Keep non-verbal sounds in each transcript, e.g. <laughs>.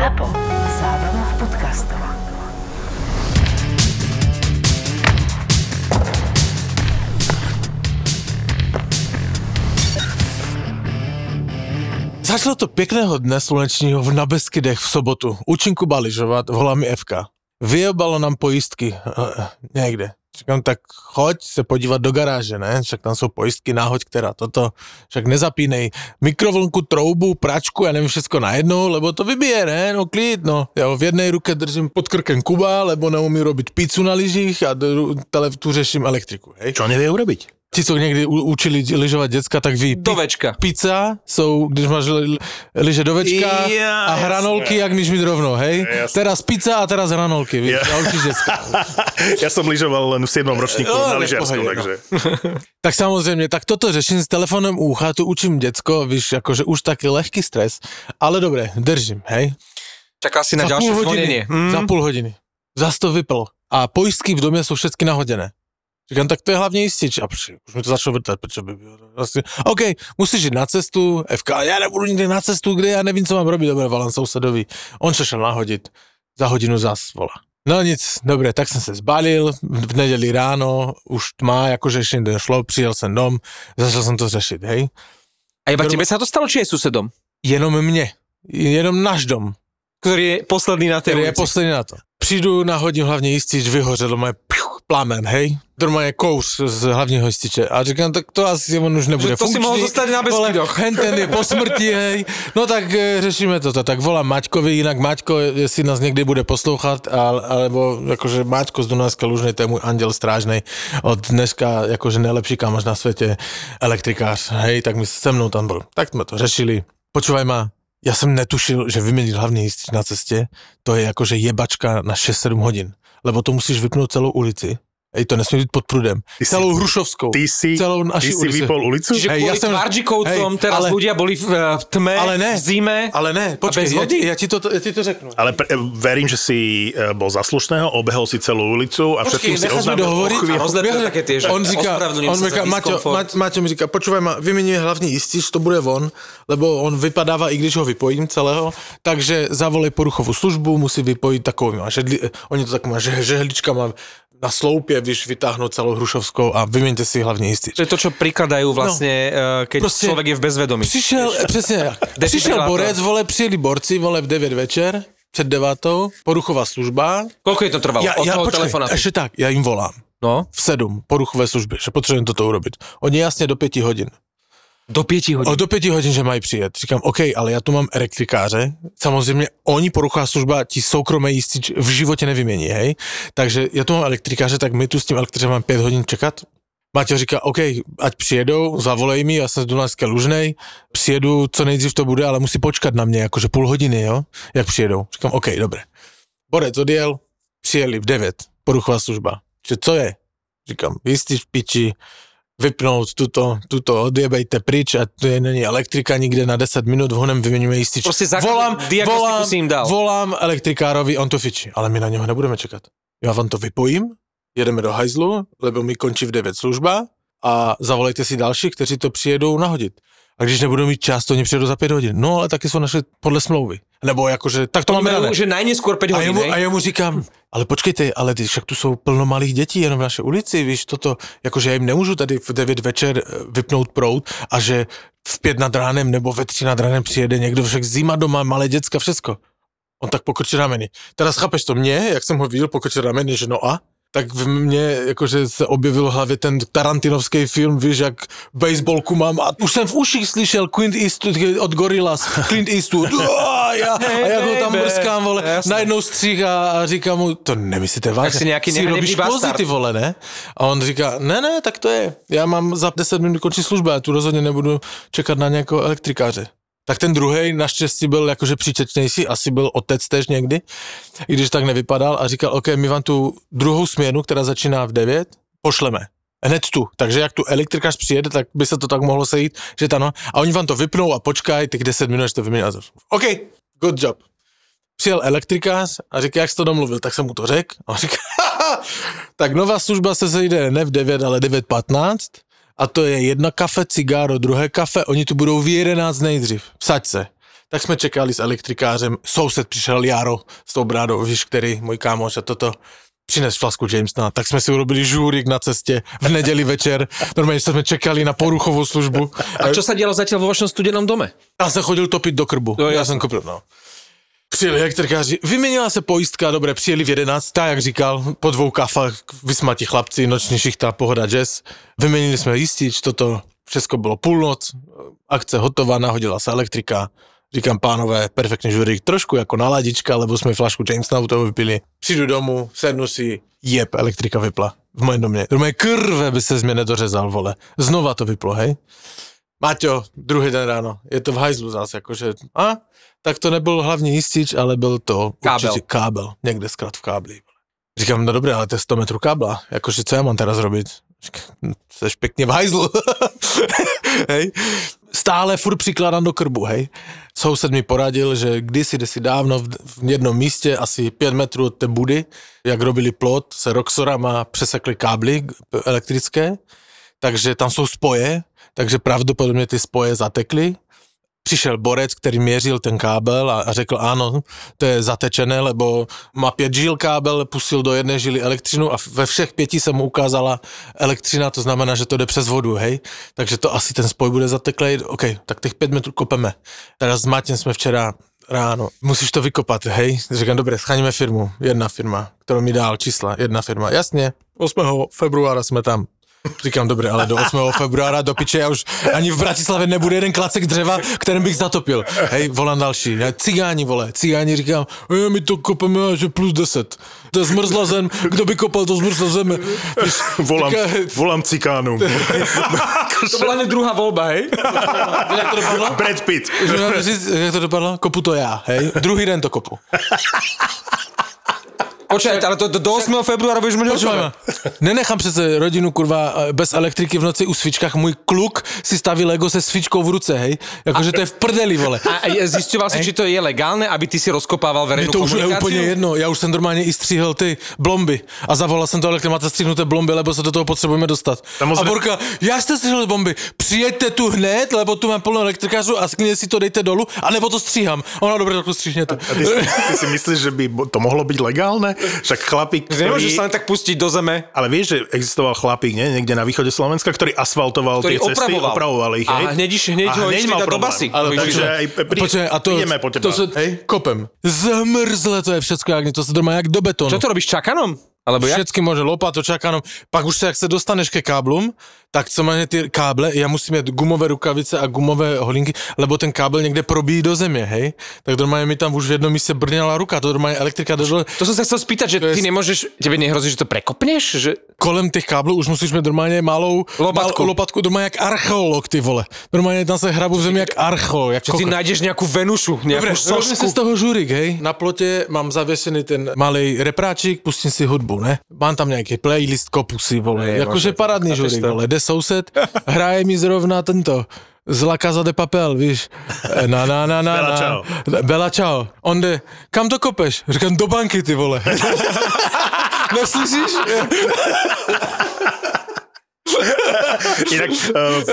ZAPO. Zábrná v podcastov. Začalo to pěkného dne slunečního v Nabeskydech v sobotu. Učím Kuba lyžovat, volá. Vyjebalo nám pojistky eh, někde. Říkám, tak choď se podívat do garáže, ne? Však tam jsou pojistky, náhoď, která toto. Však nezapínej mikrovlnku, troubu, pračku, já nevím, všechno najednou, lebo to vybije, ne? No klid, no. Já v jednej ruke držím pod krkem Kuba, lebo neumí robiť pizzu na lyžích a tu řeším elektriku, hej? Čo nevie urobiť? Ti, co někdy u, učili lyžovat děcka, tak ví, Do večka. pizza jsou, když máš li- liže do večka Ja, a hranolky, jak míš mít rovno, hej? Jasne. Teraz pizza a teraz hranolky, víš, Ja. a učíš děcka. <laughs> ja som lyžoval len v 7. ročníku No, na pohode, no. takže... <laughs> Tak samozřejmě, tak toto řeším s telefonem u ucha, tu učím děcko, víš, jakože už taky lehký stres, ale dobré, držím, hej? Čakal si na za ďalšie hodiny, Mm. za půl hodiny. Zas to vyplo. A pojistky v domě jsou všechny nahodené. Říkám, tak to je hlavně jistič. A při, už mi to začalo vrtat, proč by bylo. Vlastně, OK, musíš jít na cestu, FK, já nebudu nikdy na cestu, kde já nevím, co mám robit, dobre, volám sousedovi. On se šel nahodit, za hodinu zas volá. No nic, dobre, tak jsem se zbalil, v neděli ráno, už tma, jakože ještě došlo, přijel jsem dom, začal jsem to řešit, hej. A iba tebe sa to stalo, či je susedom? Jenom mě, jenom náš dom, Ktorý je posledný na tej který je ulici. poslední na to. Přijdu, nahodím hlavně jistič, vyhořelo moje plamen, hej. Normálně kouř z hlavního jističe. A říkám, tak to asi on už nebude Že to si funkčný. mohol zostať na Beskidoch. Hen ten je po smrti, hej. No tak e, řešíme toto. Tak volám Maťkovi, jinak Maťko, jestli nás někdy bude poslouchat, ale, alebo jakože Maťko z Dunajské Lužnej, to je můj anděl strážnej. Od dneska jakože nejlepší kámoš na světě, elektrikář, hej, tak my se mnou tam byl. Tak jsme to řešili. Počúvaj ma, ja som netušil, že vyměnit hlavní jistič na cestě, to je jakože jebačka na 6-7 hodin. Lebo to musíš vypnout celou ulici. Ej, to nesmí být pod prudem. Ty si- celou Hrušovskou. Ty si, celou ty si ulici. vypol ulicu? Čiže Hej, ja som- hej, teraz ale- ľudia boli v, v tme, Ale ne. v zime. Ale ne, počkej, ja, ja, ti to, ja ti to řeknu. Ale pre, verím, že si e, bol za slušného, obehol si celú ulicu a všetkým si oznámil dohovoriť. také tie, že on říká, on říká, Maťo. Maťo, mi říká, počúvaj ma, vyměňuje hlavní jistič, to bude von, lebo on vypadává, i když ho vypojím celého, takže zavolej poruchovou službu, musí má žedli, oni to tak má, že, žehlička má na sloupě, víš, vytáhnout celou Hrušovskou a vyměňte si hlavní jistič. To je to, čo prikladajú vlastne, no, keď Proste- človek je v bezvedomí. Jak. Přišel Defibrilátor. borec, vole, přijeli borci, vole, v 9 večer, před devátou, poruchová služba. Koľko je to trvalo? Ja, Od ja, toho počkej, telefonátu? ešte tak, ja im volám. No, v 7 poruchové služby, že potřebujeme toto urobiť. Oni jasně do 5 hodin. Do 5 hodín. O, do 5 hodin, že mají přijet. Říkám, OK, ale já tu mám elektrikáře. Samozřejmě oni poruchová služba ti soukromé jistič v životě nevymění, hej. Takže já tu mám elektrikáře, tak my tu s tím elektrikářem máme 5 hodin čekat. Maťo říká, OK, ať přijedou, zavolej mi, já jsem z Dunajské Lužnej, přijedu, co nejdřív to bude, ale musí počkat na mě, jakože půl hodiny, jo, jak přijedou. Říkám, OK, dobré. Borec odjel, přijeli v 9, poruchová služba. Že co je? Říkám, jistič v piči, vypnout tuto, tuto odjebejte pryč a tu je není elektrika nikde na 10 minut, honem vyměníme jistič. Proste základnú diagnostiku si im dal. volám elektrikárovi, on to fičí, ale my na něho nebudeme čekat. Já vám to vypojím, jedeme do hajzlu, lebo mi končí v 9 služba a zavolejte si další, kteří to přijedou nahodit. A když nebudou mít čas, to oni přijedou za 5 hodin. No ale taky jsou naše podle smlouvy. Nebo jakože, tak to máme dané. že najneskôr 5 A hodín, jemu, hej? a jemu říkám, ale počkejte, ale však tu jsou plno malých dětí jenom v naší ulici, víš, toto, jakože já jim nemůžu tady v 9 večer eh, vypnout prout a že v 5 nad ránem nebo ve 3 nad ránem přijede někdo, však zima doma, malé děcka, všecko. On tak pokrčí rameny. Teraz chápeš to mě, jak jsem ho viděl, pokrčil rameny, že no a? Tak v mně jakože se objevil v hlavě ten Tarantinovský film, víš, jak baseballku mám a už jsem v uších slyšel Clint Eastwood od Gorillaz, Clint Eastwood, a, já, a jak ho tam mrskám, vole, najednou střih a, a říkám mu, to nemyslíte vážně, si nějaký si robíš ty vole, ne? A on říká, ne, ne, tak to je, já mám za 10 minut končí služba, já tu rozhodně nebudu čekat na nějakého elektrikáře. Tak ten druhý naštěstí byl jakože příčetnější, asi byl otec tež někdy, i když tak nevypadal a říkal, OK, my vám tu druhou směnu, která začíná v 9, pošleme. Hned tu. Takže jak tu elektrikář přijede, tak by se to tak mohlo sejít, že ta no. A oni vám to vypnou a počkaj, těch 10 minut, až to vymění. OK, good job. Přijel elektrikář a říká, jak jsi to domluvil, tak jsem mu to řekl. A on říká, tak nová služba se sejde ne v 9, ale 9.15 a to je jedna kafe, cigáro, druhé kafe, oni tu budou v 11 nejdřív. Vsaď se. Tak jsme čekali s elektrikářem, soused přišel Jaro s tou brádou, víš, který, můj kámoš a toto přines flasku Jamesona, tak jsme si urobili žúrik na ceste v nedeli večer. Normálne sme čekali na poruchovú službu. A čo sa dialo zatiaľ vo vašom studenom dome? Tam jsem chodil topit do krbu. No, já jasně. jsem koupil, no. Přijeli elektrikáři, vyměnila se pojistka, dobré, přijeli v 11, tak jak říkal, po dvou kafách, vysmatí chlapci, noční šichta, pohoda jazz. Vyměnili jsme jistič, toto, všechno bylo půlnoc, akce hotová, nahodila se elektrika. Říkám, pánové, perfektní žurik, trošku jako naladička, lebo jsme flašku Jamesona u toho vypili. Přijdu domů, sednu si, jeb, elektrika vypla v mojom domě. Do mojej krve by se z mě nedořezal, vole. Znova to vyplo, hej. Maťo, druhý den ráno, je to v hajzlu zase, jakože, a? Tak to nebyl hlavně jistič, ale byl to Kábel. určitě kábel, někde zkrat v kábli. Říkám, no dobré, ale to je 100 metrů kábla, jakože co já mám teraz robiť? "Hm, Seš pěkně v hajzlu. <laughs> hej. Stále furt přikládám do krbu, hej. Soused mi poradil, že kdysi, si dávno v, v jednom místě, asi 5 metrů od té budy, jak robili plot, se roxorama přesekli kábly elektrické, takže tam jsou spoje, takže pravděpodobně ty spoje zatekly. Přišel borec, který měřil ten kábel a, a řekl, ano, to je zatečené, lebo má pět žil kábel, pustil do jedné žily elektřinu a ve všech pěti se mu ukázala elektřina, to znamená, že to jde přes vodu, hej. Takže to asi ten spoj bude zateklej. OK, tak těch pět metrů kopeme. Teraz s Matěm jsme včera ráno, musíš to vykopat, hej. Říkám, dobré, schaníme firmu, jedna firma, kterou mi dál čísla, jedna firma. Jasně, 8. februára jsme tam. Říkám, dobré, ale do 8. februára do piče, já už ani v Bratislavě nebude jeden klacek dřeva, kterým bych zatopil. Hej, volám další. Já, cigáni, vole, cigáni říkám, "E, my to kopeme, že plus 10. To zmrzla zem, kdo by kopal to zmrzla zem. Víš, Volám, říká- volám cikánu. <laughs> To bola druhá voľba, hej? jak to dopadlo? Brad Pitt. Jak to dopadlo? Kopu to já, hej. Druhý den to kopu. Počkaj, ale to, to do 8. februára budeš mať. Nenechám přece rodinu, kurva, bez elektriky v noci u svičkách. Můj kluk si staví Lego se svičkou v ruce, hej. Jakože to je v prdeli, vole. A, a zistoval si, či to je legálne, aby ty si rozkopával verejnú to už je úplně jedno, já už jsem normálně i stříhal ty blomby a zavolal jsem to elektra, máte stříhnuté blomby, lebo se do toho potřebujeme dostat. Samozrejme- A Borka, já jste stříhali bomby, přijeďte tu hned, lebo tu mám plno elektrikářů a skně si to dejte dolů, anebo to stříhám. Ona, dobré, tak to stříhněte. A ty, si- ty si myslíš, že by to mohlo byť legálne? Však chlapík, Nemôžeš sa ktorý... len tak pustiť do zeme. Ale vieš, že existoval chlapík, nie? niekde na východe Slovenska, ktorý asfaltoval Ktorý tie cesty, opravoval. opravoval ich. A hej? hneď iš- hneď ho išli mal dať do basy. Ale Ho takže dať- aj pri, Počkej, a to, prídeme po teba. to se, hej, kopem. Zmrzle to je všecko, jak to se doma jak do betonu. Čo to robíš čakanom? Alebo jak? Všetky môže lopato, čakanom. Pak už sa, jak sa dostaneš ke káblům, tak co má ty káble, ja musím mít gumové rukavice a gumové holinky, lebo ten kábel někde probíjí do země, hej? Tak normálně mi tam už v jednom místě brněla ruka, to normálně elektrika do dole. To som sa chcel spýtať, že ty je- nemôžeš, tebe nehrozí, že to prekopneš? Že... Kolem těch káblů už musíš mít normálně malou Lopatku. Mal, lopatku normálně jak archeolog, ty vole. Normálně tam se hrabu v zemi jak archeolog, jak Že ty nájdeš nejakú Venušu, nejakú Dobre, robím si sošku. z toho žurik, hej. Na plotě mám zavěsený ten malý repráčik, pustím si hudbu, ne? Mám tam nějaký playlist kopusy, vole. Parádný chápeš žurik, vole. Jde soused, hraje mi zrovna tento z La Casa de Papel, víš. Na, na, na, na, na. Ciao. Bela čau. On jde, kam to kopeš? Říkám, do banky, ty vole. <laughs> Neslyšíš? <laughs> Inak uh, v,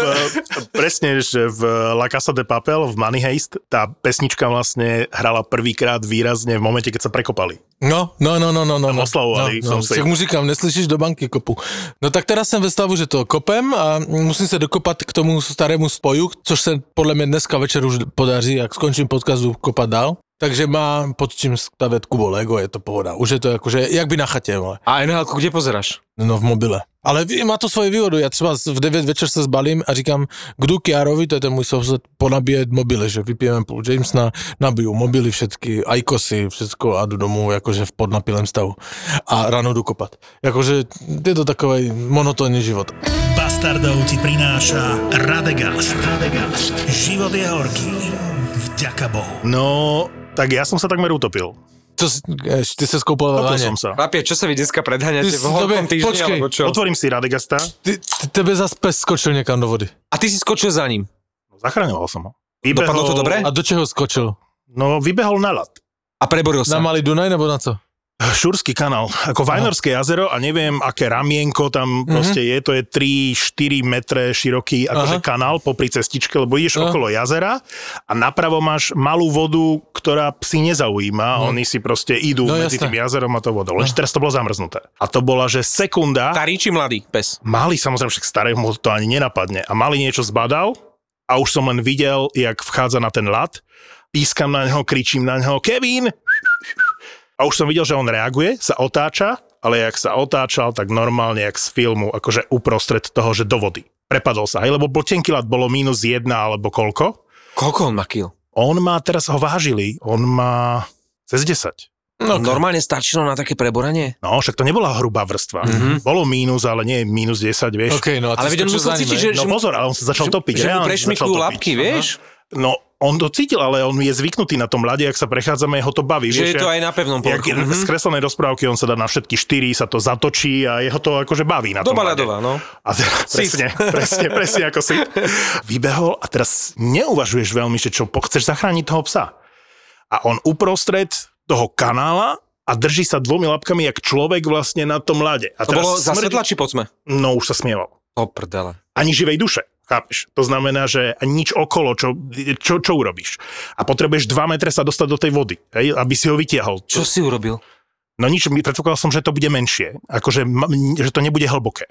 presne, že v La Casa de Papel, v Money Heist, tá pesnička vlastne hrala prvýkrát výrazne v momente, keď sa prekopali. No, no, no, no, no, no. no. oslavovali no, no. som si. Tak mu říkám, neslyšíš do banky kopu. No tak teda jsem ve stavu, že to kopem a musím se dokopat k tomu starému spoju, což se podle mě dneska večer už podaří, jak skončím podcast, jdu kopat dál. Takže mám pod čím stavět Kubo Lego, je to pohoda. Už je to jakože, jak by na chatě, vole. A nhl kde pozeráš? No v mobile. Ale má to svoji výhodu. Já třeba v 9 večer se zbalím a říkám, kdo Kiarovi, to je ten můj soused, ponabíjet mobily, že vypijeme půl Jamesona, nabiju mobily všetky, ajkosy, všecko a jdu domů jakože v podnapilém stavu. A ráno jdu kopat. Jakože je to takový monotónní život. Bastardov ti prináša Radegast. Radegast. Život je horký. Vďaka Bohu. No, tak ja som sa takmer utopil. Ješ, ty se skoupal ve som sa. Chlapie, čo sa vy dneska predháňate Ty v dobe- týždni, počkej, alebo čo? Otvorím si Radegasta. Ty, tebe zas pes skočil někam do vody. A ty si skočil za ním. Zachraňoval som ho. Dopadlo to dobre? A do čeho skočil? No, vybehol na ľad. A preboril Na sa. Malý Dunaj nebo na co? Šurský kanál, ako Vajnorské jazero a neviem, aké ramienko tam proste je, to je 3-4 metre široký akože Aha. kanál popri cestičke, lebo ideš Aha. okolo jazera a napravo máš malú vodu, ktorá psi nezaujíma, oni si proste idú No, medzi jasné. tým jazerom a to vodou. Lenže teraz to bolo zamrznuté. A to bola, že sekunda, Starý či mladý pes? mali samozrejme však starého mu to ani nenapadne a mali niečo zbadal a už som len videl, jak vchádza na ten lat, pískam na neho, kričím na neho, Kevin! A už som videl, že on reaguje, sa otáča, ale jak sa otáčal, tak normálne, jak z filmu, akože uprostred toho, že do vody. Prepadol sa, hej, lebo bol tenký lat, bolo minus jedna alebo koľko. Koľko on má kil? On má, teraz ho vážili, on má cez 10. No, Normálne stačilo na také preboranie? No, však to nebola hrubá vrstva. Mm-hmm. Bolo mínus, ale nie minus 10, vieš. OK, no a Ale skočil musel cítiť, že, No že, pozor, ale on sa začal topiť. že mu topiť. labky, vieš? No, on to cítil, ale on je zvyknutý na tom ľade, ak sa prechádzame, ho to baví. Že vieš, je to jak- aj na pevnom Jak povrchu. Mhm. z kreslenej rozprávky, on sa dá na všetky štyri, sa to zatočí a jeho to akože baví na tom Doba ľade. ľadová, no. A teraz, presne, presne, presne ako si. Vybehol a teraz neuvažuješ veľmi, že čo, chceš zachrániť toho psa. A on uprostred toho kanála a drží sa dvomi labkami, jak človek vlastne na tom ľade. A To bolo za smrdí- svetla či pod sme? No už sa smieval. O prdele. Ani živej duše. Chápeš? To znamená, že nič okolo, čo, čo, čo urobíš. A potrebuješ 2 metre sa dostať do tej vody, hej, aby si ho vytiahol. Čo si urobil? No nič, predpokladal som, že to bude menšie, akože, že to nebude hlboké.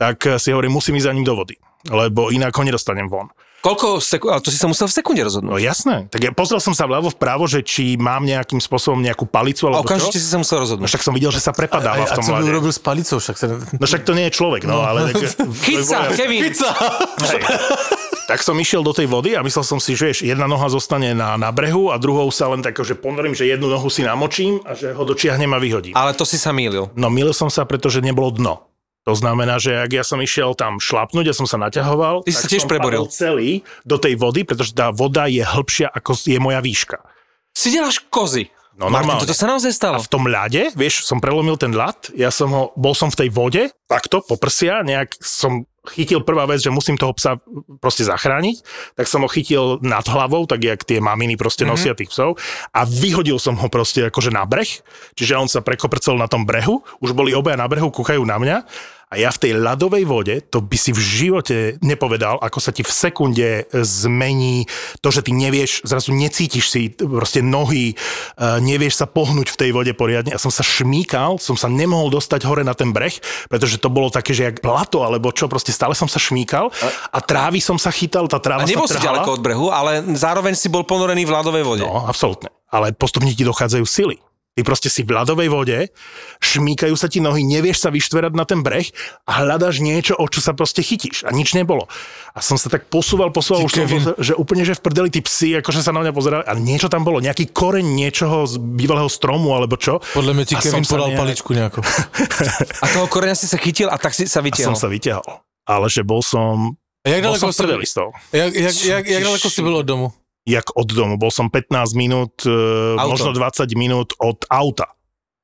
Tak si hovorím, musím ísť za ním do vody, lebo inak ho nedostanem von. Koľko sekúnd, ale to si sa musel v sekunde No rozhodnúť. jasné, tak ja pozrel som sa vľavo vpravo, že či mám nejakým spôsobom nejakú palicu A alebo okamžite čo. si sa musel No rozhodnúť. však som videl, že sa prepadáva A, v a tom co by ľade. urobil s palicou? Však sa... No však to nie je človek, no, ale... Tak, <laughs> Chyť sa, Kevin! Tak som išiel do tej vody a myslel som si, že vieš, jedna noha zostane na, na brehu a druhou sa len tak, že ponorím, že jednu nohu si namočím a že ho dočiahnem a vyhodím. Ale to si sa mýlil. No milil som sa, pretože nebolo dno. To znamená, že ak ja som išiel tam šlapnúť, ja som sa naťahoval, Ty si tak sa tiež preboril. celý do tej vody, pretože tá voda je hĺbšia, ako je moja výška. Si deláš kozy. No Martin, normálne. toto sa naozaj stalo. A v tom ľade, vieš, som prelomil ten ľad, ja som ho, bol som v tej vode, takto, po prsia, nejak som chytil prvá vec, že musím toho psa proste zachrániť, tak som ho chytil nad hlavou, tak jak tie maminy proste Mhm. nosia tých psov a vyhodil som ho proste akože na breh, čiže on sa prekoprcel na tom brehu, už boli obaja na brehu, kúkajú na mňa a ja v tej ľadovej vode, to by si v živote nepovedal, ako sa ti v sekunde zmení to, že ty nevieš, zrazu necítiš si proste nohy, eh, nevieš sa pohnúť v tej vode poriadne. Ja som sa šmíkal, som sa nemohol dostať hore na ten breh, pretože to bolo také, že jak plato, alebo čo, proste stále som sa šmíkal a trávy som sa chytal, tá A tráva nebol sa si ďaleko od brehu, ale zároveň si bol ponorený v ľadovej vode. No, absolútne. Ale postupne ti dochádzajú sily. Ty proste si v ľadovej vode, šmíkajú sa ti nohy, nevieš sa vyštverať na ten breh a hľadaš niečo, o čo sa proste chytíš. A nič nebolo. A som sa tak posúval, posúval, Ty už som, Kevin. bol, že úplne, že v prdeli tí psi, akože sa na mňa pozerali, a niečo tam bolo, nejaký koreň niečoho z bývalého stromu, alebo čo. Podľa mňa ti A Kevin podal nejak- paličku nejako. <laughs> A toho koreňa si sa chytil a tak si sa A vytiahol. som sa vyťahol. Ale že bol som, A jak bol som si, jak, jak, jak, jak daleko si byl od domu? Jak od domu. Bol som 15 minút, e, Auto. možno 20 minút od auta.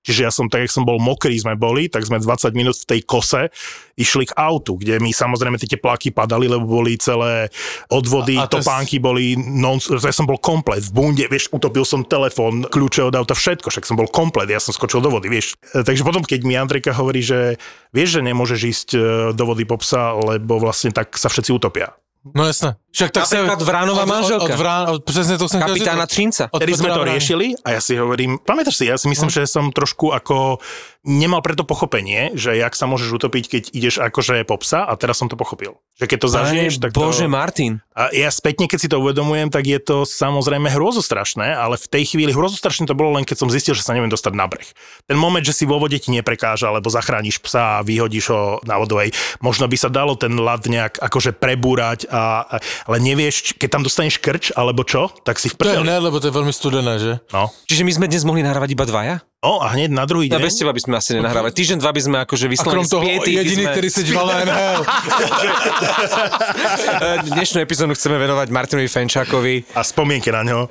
Čiže ja som, tak jak som bol mokrý, sme boli, tak sme 20 minút v tej kose išli k autu, kde mi samozrejme tie tepláky padali, lebo boli celé odvody, A- a to topánky boli, non, ja som bol komplet, v bunde, vieš, utopil som telefón, kľúče od auta, všetko, však som bol komplet, ja som skočil do vody, vieš. E, Takže potom, keď mi Andrejka hovorí, že vieš, že nemôžeš ísť e, do vody po psa, lebo vlastne tak sa všetci utopia. No jasné. Však tak sa... Napríklad Vránová od, manželka. Od, od, vrán, od, presne to som Kapitána. Trinca. Od Vtedy sme to riešili a ja si hovorím, pamätáš si, ja si myslím, že som trošku ako nemal preto pochopenie, že jak sa môžeš utopiť, keď ideš akože po psa a teraz som to pochopil. Že keď to zažiješ, tak Bože, to... Martin. A ja spätne, keď si to uvedomujem, tak je to samozrejme hrozostrašné, ale v tej chvíli hrozostrašné to bolo len keď som zistil, že sa neviem dostať na breh. Ten moment, že si vo vode ti neprekáža, alebo zachrániš psa a vyhodíš ho na vodu, hej, možno by sa dalo ten ľad nejak akože prebúrať, a, ale nevieš, keď tam dostaneš krč alebo čo, tak si v To je prdeli. ne, lebo to je veľmi studené, že? No. Čiže my sme dnes mohli nahrávať iba dvaja? O, a hneď na druhý Ja deň... bez teba by sme asi nenahrávali. Týždeň, dva by sme akože toho spiety, by jediný, sme... ktorý si džval na NHL. Dnešnú epizódu chceme venovať Martinovi Fenčákovi. A spomienke na ňo.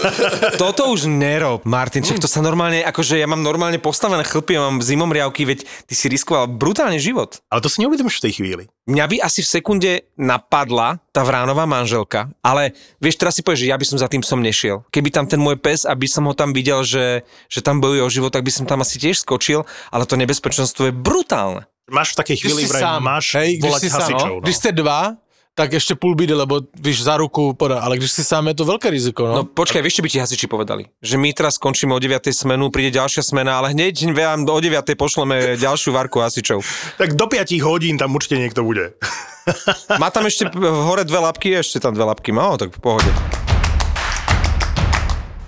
<laughs> Toto už nerob, Martin, čak to sa normálne, akože ja mám normálne postavené chlpy, ja mám zimomriavky, veď ty si riskoval brutálne život. Ale to si neuvedomíš v tej chvíli. Mňa by asi v sekunde napadla tá vránová manželka, ale vieš, teraz si povieš, že ja by som za tým som nešiel. Keby tam ten môj pes, aby som ho tam videl, že, že tam bojuje o život, tak by som tam asi tiež skočil, ale to nebezpečenstvo je brutálne. Máš v takej Když chvíli vraj, sám, máš hej, když volať si sám, hasičov. no. No. Když ste dva, tak ešte půl bíde, lebo víš, za ruku podá, ale když si sám je to veľké riziko, no. No počkaj, vieš, čo by ti hasiči povedali? Že my teraz skončíme o 9. smenu, príde ďalšia smena, ale hneď vám o 9. pošleme ďalšiu varku hasičov. Tak do 5 hodín tam určite niekto bude. Má tam ešte hore dve labky, ešte tam dve labky má, tak v pohode.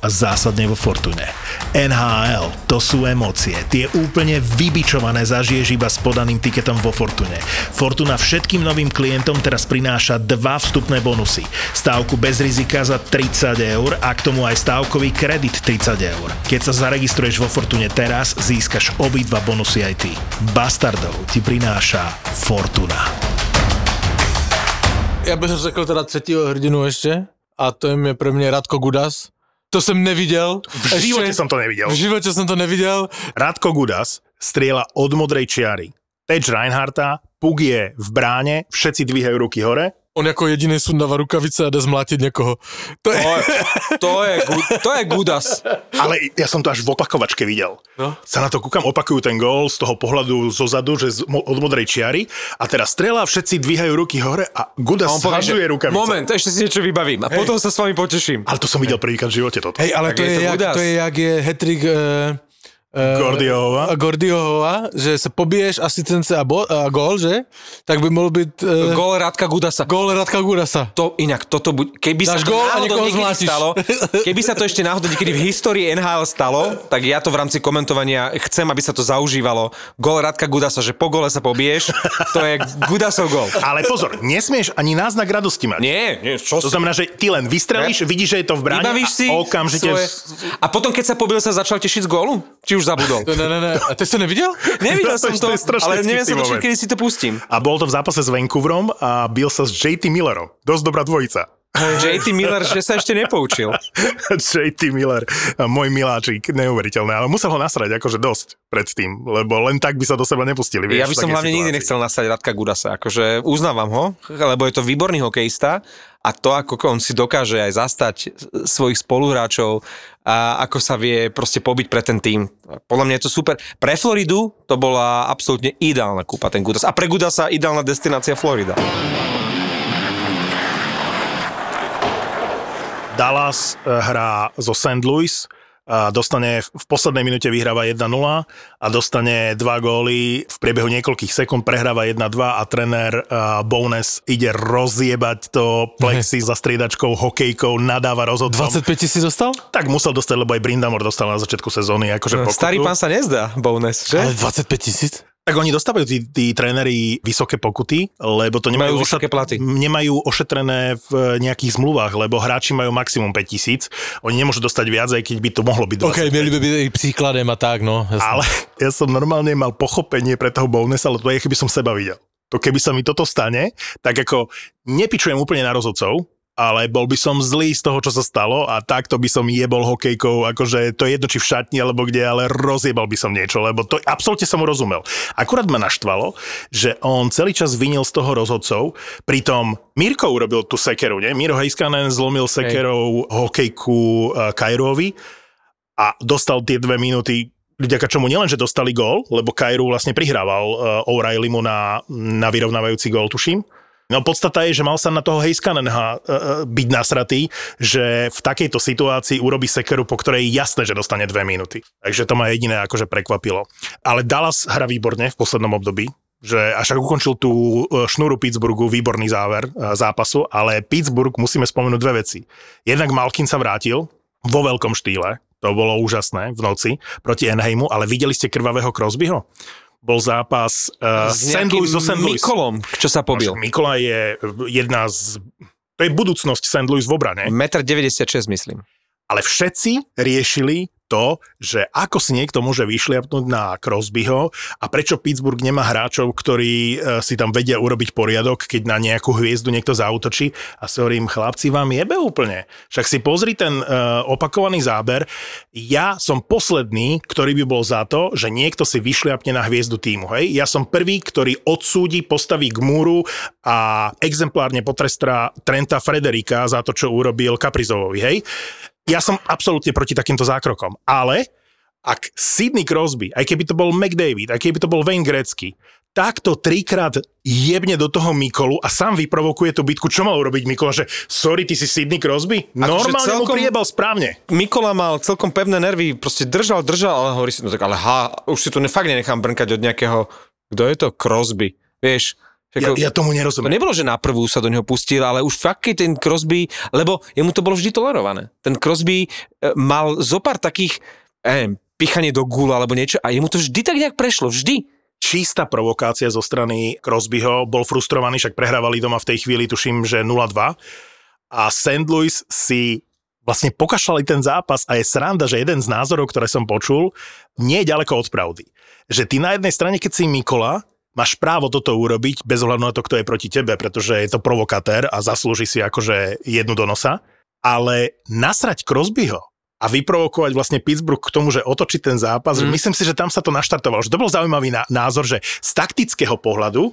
a zásadne vo Fortune. NHL, to sú emócie. Tie úplne vybičované zažiješ iba s podaným tiketom vo Fortune. Fortuna všetkým novým klientom teraz prináša dva vstupné bonusy. Stávku bez rizika za 30 eur a k tomu aj stávkový kredit 30 eur. Keď sa zaregistruješ vo Fortune teraz, získaš obidva bonusy aj ty. Bastardov ti prináša Fortuna. Já bych řekl teda třetího hrdinu ještě a to je pro mě Radko Gudas. To jsem neviděl. V živote som to nevidel. V živote jsem to neviděl. Radko Gudas strieľa od modrej čiary. Teč Reinharta, Puk je v bráne, všetci dvíhajú ruky hore. On jako jediný sundává rukavice a jde zmlátit někoho. To je... To je, to je, gu- to je gudas. Ale ja som to až v opakovačke videl. No. Sa na to kúkam, opakujú ten gól z toho pohľadu zo zadu, že z, od modrej čiary a teraz strela, všetci dvíhajú ruky hore a Gudas zhadzuje rukavice. moment, ešte si niečo vybavím a potom sa s vami poteším. Ale to som videl prvýkrát v živote toto. Hej, ale Tak to je je, to jak, Gudas. to je jak je hetrik uh, Gordiohova. Gordiohova, že se pobiješ asistence a, bo, a gól, že? Tak by mohl být uh, Gól Radka Gudasa. gól Radka Gudasa. To inak, toto buď, keby sa Dáš to gól a niekedy stalo, keby sa to ešte náhodou niekedy v histórii NHL stalo, tak ja to v rámci komentovania chcem, aby sa to zaužívalo. Gól Radka Gudasa, že po gole sa pobiješ, to je Gudasov gól. Ale pozor, nesmieš ani náznak radosti mať. Nie, nie, čo To si? znamená, že ty len vystrelíš, vidíš, že je to v bráne Vybavíš si a okamžite... svoje... A potom, keď sa pobil, sa začal tešiť z gólu? Či už zabudol? To ne, ne, ne. A ty jsi to neviděl? Nevidel <laughs> To som to, to ale neviem sa moment. kedy si to pustím. A bol to v zápase s Vancouverom a bil sa s JT Millerom. Dosť dobrá dvojica. JT Miller, že sa ešte nepoučil. <laughs> JT Miller, môj miláčik, neuveriteľné, ale musel ho nasrať akože dosť predtým, lebo len tak by sa do seba nepustili. Vieš, Ja by som hlavne nikdy situácii. nechcel nasať Radka Gudasa. Akože uznávam ho, lebo je to výborný hokejista a to, ako on si dokáže aj zastať svojich spoluhráčov a ako sa vie proste pobiť pre ten tým. Podľa mňa je to super. Pre Floridu to bola absolútne ideálna kúpa, ten Gudas. A pre Gudasa ideálna destinácia Florida. Dallas eh, hrá zo St. Louis, a dostane v poslednej minúte vyhráva 1-0 a dostane dva góly v priebehu niekoľkých sekúnd, prehráva 1-2 a tréner uh, Bowness ide rozjebať to plexi za striedačkou, hokejkou, nadáva rozhodcom. 25 tisíc dostal? Tak musel dostať, lebo aj Brindamore dostal na začiatku sezóny akože pokutu. Starý pán sa nezdá, Bowness, že? Ale 25 tisíc? Tak oni dostávajú tí, tí tréneri vysoké pokuty, lebo to nemajú, Majú vysoké platy. nemajú ošetrené v nejakých zmluvách, lebo hráči majú maximum 5 tisíc. Oni nemôžu dostať viac, aj keď by to mohlo byť 25. OK, měli by být i příkladem a tak, no. Jasný. Ale ja som normálne mal pochopenie pre toho Bownessa, ale to je, keby som seba videl. To keby sa mi toto stane, tak ako nepičujem úplne na rozhodcov, ale bol by som zlý z toho, čo sa stalo a takto by som jebol hokejkou, akože to je jedno, či v šatni alebo kde, ale rozjebal by som niečo, lebo to absolútne som mu rozumel. Akurát ma naštvalo, že on celý čas vinil z toho rozhodcov, pritom Mirko urobil tú sekeru, nie? Miro Heiskanen zlomil sekerou hokejku uh, Kairovi a dostal tie dve minúty vďaka čomu nielen, že dostali gól, lebo Kairu vlastne prihrával uh, O'Reilly mu na, na vyrovnávajúci gól, tuším. No podstata je, že mal sa na toho Heiskanenha uh, byť nasratý, že v takejto situácii urobí sekeru, po ktorej je jasné, že dostane dve minúty. Takže to ma jediné akože prekvapilo. Ale Dallas hra výborne v poslednom období, že až ak ukončil tú e, šnúru Pittsburghu, výborný záver e, zápasu, ale Pittsburgh musíme spomenúť dve veci. Jednak Malkin sa vrátil vo veľkom štýle, to bolo úžasné v noci proti Enheimu, ale videli ste krvavého Crosbyho? Bol zápas uh, S St. Louis zo St. Louis. Mikolom, čo sa pobil. Však Mikola je jedna z... To je budúcnosť St. Louis v obrane, 1,96 m, myslím. ale všetci riešili to, že ako si niekto môže vyšliapnúť na Crosbyho a prečo Pittsburgh nemá hráčov, ktorí e, si tam vedia urobiť poriadok, keď na nejakú hviezdu niekto zautočí a si hovorím, chlapci, vám jebe úplne. Však si pozri ten uh, opakovaný záber. Ja som posledný, ktorý by bol za to, že niekto si vyšliapne na hviezdu týmu. Hej? Ja som prvý, ktorý odsúdi, postaví k múru a exemplárne potrestá Trenta Frederika za to, čo urobil Kaprizovovi. Hej? Ja som absolútne proti takýmto zákrokom. Ale ak Sidney Crosby, aj keby to bol McDavid, aj keby to bol Wayne Gretzky, takto trikrát jebne do toho Mikolu a sám vyprovokuje tú bitku, čo mal urobiť Mikola, že sorry, ty si Sidney Crosby? Normálne celkom... mu priebal správne. Mikola mal celkom pevné nervy, proste držal, držal, ale hovorí si, no tak ale ha, už si tu fakt nenechám brnkať od nejakého, kto je to Crosby, vieš, ja, ja tomu nerozumiem. To nebolo, že na prvú sa do neho pustil, ale už fakt, keď ten Crosby, lebo jemu to bolo vždy tolerované. Ten Crosby e, mal zopár takých, neviem, pichanie do gula alebo niečo a jemu to vždy tak nejak prešlo, vždy. Čistá provokácia zo strany Crosbyho, bol frustrovaný, však prehrávali doma v tej chvíli, tuším, že 0-2 a St. Louis si vlastne pokašľali ten zápas a je sranda, že jeden z názorov, ktoré som počul, nie je ďaleko od pravdy. Že ty na jednej strane, keď si Mikola, máš právo toto urobiť bez ohľadu na to, kto je proti tebe, pretože je to provokatér a zaslúži si akože jednu do nosa, ale nasrať Crosbyho a vyprovokovať vlastne Pittsburgh k tomu, že otočí ten zápas, mm. myslím si, že tam sa to naštartovalo. Že to bol zaujímavý názor, že z taktického pohľadu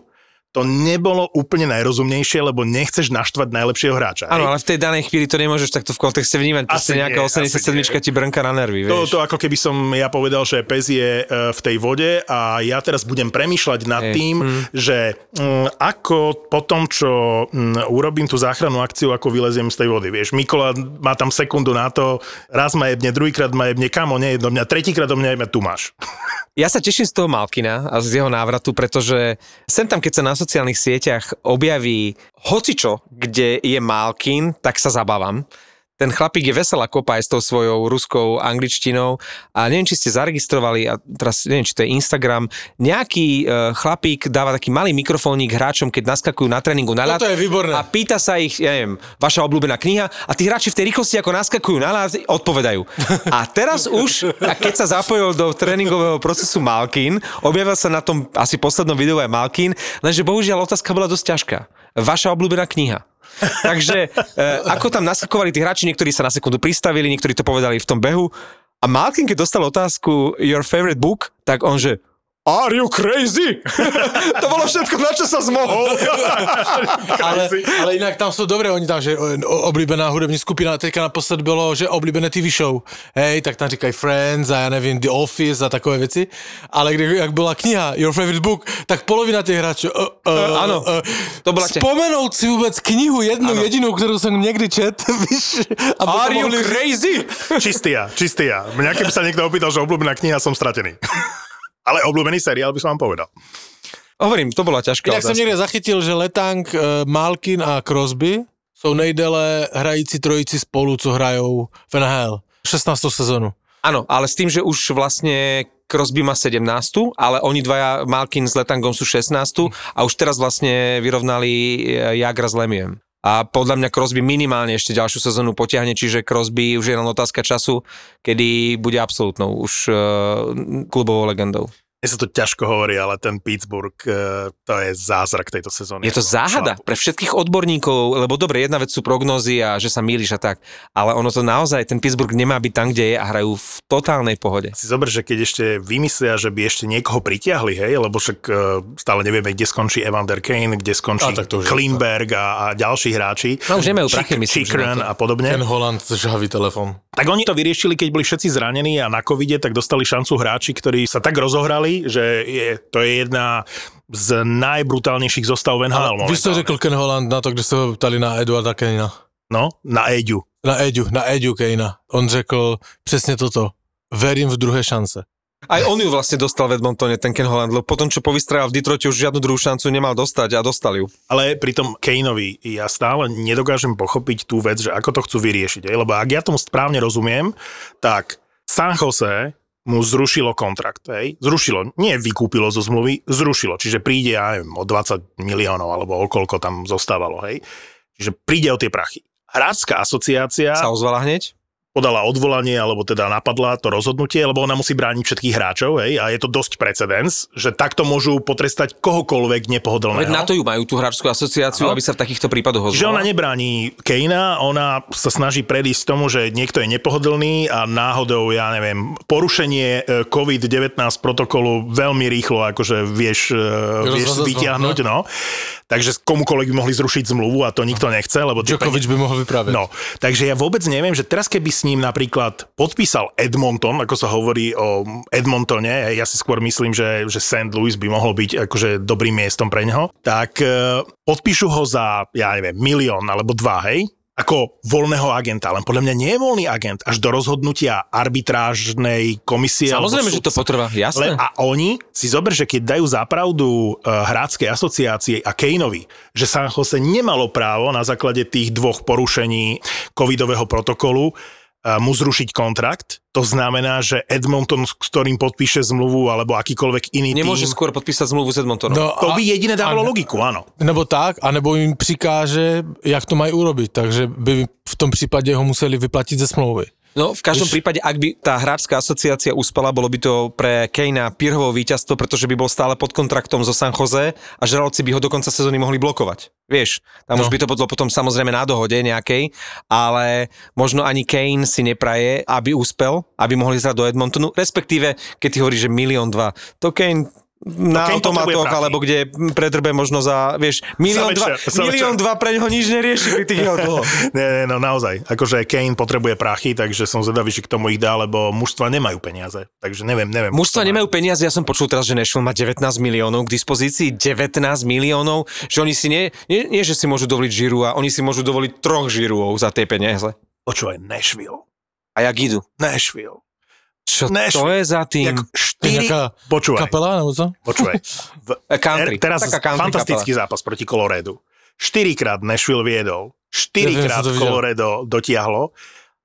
to nebolo úplne najrozumnejšie, lebo nechceš naštvať najlepšieho hráča. Áno, ale v tej danej chvíli to nemôžeš takto v kontexte vnímať. Proste nejaká 87 ti brnka na nervy. To, to ako keby som ja povedal, že pes je e, v tej vode a ja teraz budem premýšľať nad Ej. tým, mm. že m, mm, ako po tom, čo m, mm, urobím tú záchrannú akciu, ako vyleziem z tej vody. Vieš, Mikola má tam sekundu na to, raz ma jebne, druhýkrát ma jebne, kamo, nie jedno mňa, tretíkrát do mňa jebne, tu máš. Ja sa teším z toho Malkina a z jeho návratu, pretože sem tam, keď sa na sociálnych sieťach objaví hocičo, kde je Malkin, tak sa zabávam ten chlapík je veselá kopa aj s tou svojou ruskou angličtinou a neviem, či ste zaregistrovali, a teraz neviem, či to je Instagram, nejaký uh, chlapík dáva taký malý mikrofónik hráčom, keď naskakujú na tréningu na ľad. To je výborné. A pýta sa ich, ja neviem, vaša obľúbená kniha a tí hráči v tej rýchlosti, ako naskakujú na ľad, odpovedajú. A teraz už, a keď sa zapojil do tréningového procesu Malkin, objavil sa na tom asi poslednom videu aj Malkin, lenže bohužiaľ otázka bola dosť ťažká. Vaša obľúbená kniha. Takže <laughs> e, ako tam naskakovali tí hráči, niektorí sa na sekundu pristavili, niektorí to povedali v tom behu. A Malkin, keď dostal otázku Your favorite book, tak on že Are you crazy? <laughs> to bolo všetko, na čo sa zmohol. <laughs> ale, ale inak tam sú dobré, oni tam, že oblíbená hudební skupina, teďka naposled bylo, že oblíbené TV show. Hej, tak tam říkají Friends a ja nevím, The Office a takové veci. Ale kde, jak byla kniha, Your Favorite Book, tak polovina těch hráčů, uh, uh, ano, uh, to bola Spomenout si vôbec knihu, jednu ano. jedinú, ktorú som niekdy čet, <laughs> víš. Are you mohli... crazy? Čistý ja, čistý ja. Mňa keby sa niekto opýtal, že obľúbená kniha, som stratený. Ale obľúbený seriál by som vám povedal. Hovorím, to bola ťažká Ja som niekde zachytil, že Letang, uh, Malkin a Crosby sú nejdele hrající trojici spolu, co hrajou v NHL. 16. sezónu. Áno, ale s tým, že už vlastne Crosby má 17, ale oni dvaja, Malkin s Letangom sú 16 a už teraz vlastne vyrovnali eh, Jagra s Lemiem. A podľa mňa Crosby minimálne ešte ďalšiu sezónu potiahne, čiže Crosby už je len otázka času, kedy bude absolútnou už uh, klubovou legendou. Mne sa to ťažko hovorí, ale ten Pittsburgh, eh, to je zázrak tejto sezóny. Je to záhada pre všetkých odborníkov, lebo dobre, jedna vec sú prognózy a že sa mýliš a tak, ale ono to naozaj, ten Pittsburgh nemá byť tam, kde je a hrajú v totálnej pohode. Si zober, že keď ešte vymyslia, že by ešte niekoho pritiahli, hej, lebo však eh, stále nevieme, kde skončí Evander Kane, kde skončí a, Klimberg a, a ďalší hráči. No už nemajú prachy, myslím. Chikren a podobne. Ten Holland, žhavý telefon. Tak oni to vyriešili, keď boli všetci zranení a na covide, tak dostali šancu hráči, ktorí sa tak rozohrali, povedali, že je, to je jedna z najbrutálnejších zostav v NHL. Víš, co řekl Ken Holland na to, kde se ho ptali na Eduarda Kejna? No, na Eďu. Na Eďu, na Eďu Kejna. On řekl přesně toto. Verím v druhé šance. Aj on ju vlastne dostal v Edmontone, ten Ken Holland, lebo potom, čo povystrajal v Detroite, už žiadnu druhú šancu nemal dostať a dostal ju. Ale pri tom Kaneovi ja stále nedokážem pochopiť tú vec, že ako to chcú vyriešiť. Lebo ak ja tomu správne rozumiem, tak San Jose mu zrušilo kontrakt. Hej? Zrušilo, nie vykúpilo zo zmluvy, zrušilo. Čiže príde, ja neviem, o 20 miliónov, alebo o koľko tam zostávalo. Hej? Čiže príde o tie prachy. Hráčská asociácia... Sa ozvala hneď? Podala odvolanie, alebo teda napadla to rozhodnutie, lebo ona musí brániť všetkých hráčov, hej, a je to dosť precedens, že takto môžu potrestať kohokoľvek nepohodlného. Veď na to ju majú tú hráčskú asociáciu, No. aby sa v takýchto prípadoch Čiže ona ozvala. nebráni Kejna, ona sa snaží predísť tomu, že niekto je nepohodlný a náhodou, ja neviem, porušenie e, COVID-19 protokolu veľmi rýchlo akože vieš, e, vieš vyťahnuť, no. Takže komukoľvek by mohli zrušiť zmluvu a to nikto nechce, lebo... Djokovic by mohol vypraviť. No, takže ja vôbec neviem, že teraz keby s ním napríklad podpísal Edmonton, ako sa hovorí o Edmontone, ja si skôr myslím, že, že St. Louis by mohol byť akože dobrým miestom pre neho, tak e, podpíšu ho za, ja neviem, milión alebo dva, hej? Ako voľného agenta, len podľa mňa nie je voľný agent až do rozhodnutia arbitrážnej komisie. Samozrejme, že to potrvá, jasné. Le, a oni si zober, že keď dajú zápravdu uh, hráckej asociácie a Kaneovi, že San Jose nemalo právo na základe tých dvoch porušení covidového protokolu mu zrušiť kontrakt, to znamená, že Edmonton, s ktorým podpíše zmluvu, alebo akýkoľvek iný Nemôže tým, skôr podpísať zmluvu s Edmontonom. No, to by jediné dávalo a- logiku, áno. Nebo tak, anebo jim přikáže, jak to mají urobiť. Takže by v tom případě ho museli vyplatit ze smlouvy. No, v každom prípade, ak by tá hráčská asociácia uspela, bolo by to pre Kejna Pirhovo víťazstvo, pretože by bol stále pod kontraktom zo San Jose a žralci by ho do konca sezóny mohli blokovať. Vieš, tam no. už by to bolo potom samozrejme na dohode nejakej, ale možno ani Kane si nepraje, aby úspel, aby mohli ísť do Edmontonu, respektíve, keď ty hovoríš, že milión dva, to Kane na potrebuje automatoch, alebo kde predrbe možno za, vieš, milión dva, milión dva pre neho nič nerieši pri tých jeho <laughs> dlhoch. Nie, no naozaj. Akože Kane potrebuje prachy, takže som zvedavý, či k tomu ich dá, lebo mužstva nemajú peniaze. Takže neviem, neviem. Mužstva nemajú peniaze, ja som počul teraz, že Nashville má 19 miliónov k dispozícii, 19 miliónov, že oni si nie, nie, nie že si môžu dovoliť žiru a oni si môžu dovoliť troch žirúov za tie peniaze. Počúvaj, Nashville. A jak idú? Nashville. Čo Nashville. to je za tým? Jak štyri... nejaká Počúvaj, kapela, nebo co? počúvaj. <laughs> V, Eh, Country. er, teraz Taká country fantastický zápas proti Coloredu. Štyrikrát Nashville viedol. Štyrikrát Ja. Colorado dotiahlo.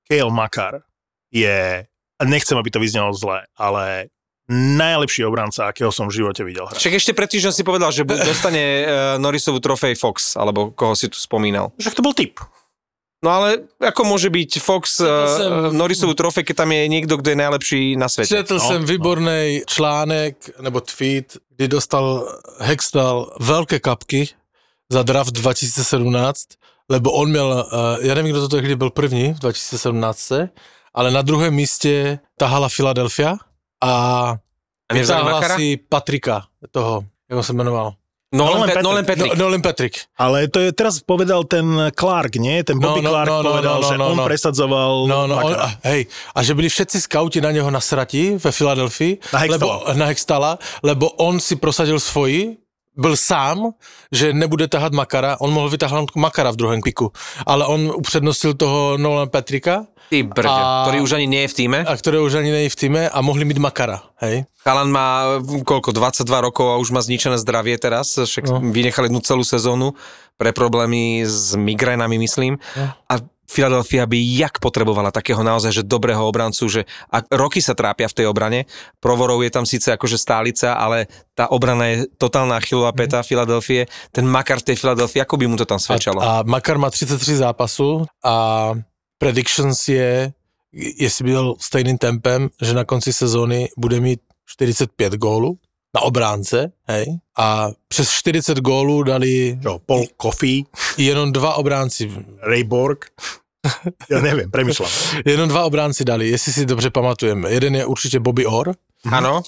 Kale Makar je, nechcem, aby to vyznelo zle, ale najlepší obranca, akého som v živote videl hrať. Však ešte pred týždňom si povedal, že <laughs> dostane uh, Norrisovú trofej Fox, alebo koho si tu spomínal. Však to bol typ. No ale ako môže byť Fox uh, som- Norrisovú trofej, keď tam je niekto, kto je najlepší na svete? Četl No, jsem no. výborný článek nebo tweet, kdy dostal Hextall velké kapky za draft 2017, lebo on měl, uh, já nevím, kdo to tehdy byl první v 2017, ale na druhém místě tahala Philadelphia a vytáhla si Patrika, toho, jak se jmenoval. Nolan, Nolan Pe- Patrick. Nolan Patrick. No, Nolan Patrick. Ale to je teraz povedal ten Clark, nie? Ten No, Bobby no, Clark no, no, povedal, no, no, že no, on no. presadzoval No, no, on, a, hej, a že byli všetci skauti na něho nasratí ve Filadelfii, Na Hextala. lebo, na Hextala, lebo on si prosadil svoji, byl sám, že nebude tahat Makara, on mohl vytáhnout Makara v druhém piku, ale on upřednostil toho Nolan Petrika, Ty brďo, A- ktorý už ani nie je v týme. a ktorého už ani není v týme a mohli mít Makara, hej. Chalan má mm, koľko, 22 rokov a už má zničené zdravie teraz, však no. Vynechali jednu celú sezónu pre problémy s migrénami, myslím. No. A Philadelphia by jak potrebovala takého naozaj, že dobrého obrancu, že a roky sa trápia v tej obrane. Provorov je tam síce akože stálica, ale tá obrana je totálna chylová peta Filadelfie. Ten makar tej Filadelfie, ako by mu to tam svedčalo? A, a Makar má 33 zápasů a predictions je, jestli byl stejným tempem, že na konci sezóny bude mít 45 gólů na obránce, hej, a přes 40 gólů dali Čo, Paul Coffey, jenom dva obránci. Ray Borg. Ja neviem, premyšľam. Jenom dva obránci dali, jestli si dobře pamatujeme. Jeden je určitě Bobby Orr Áno?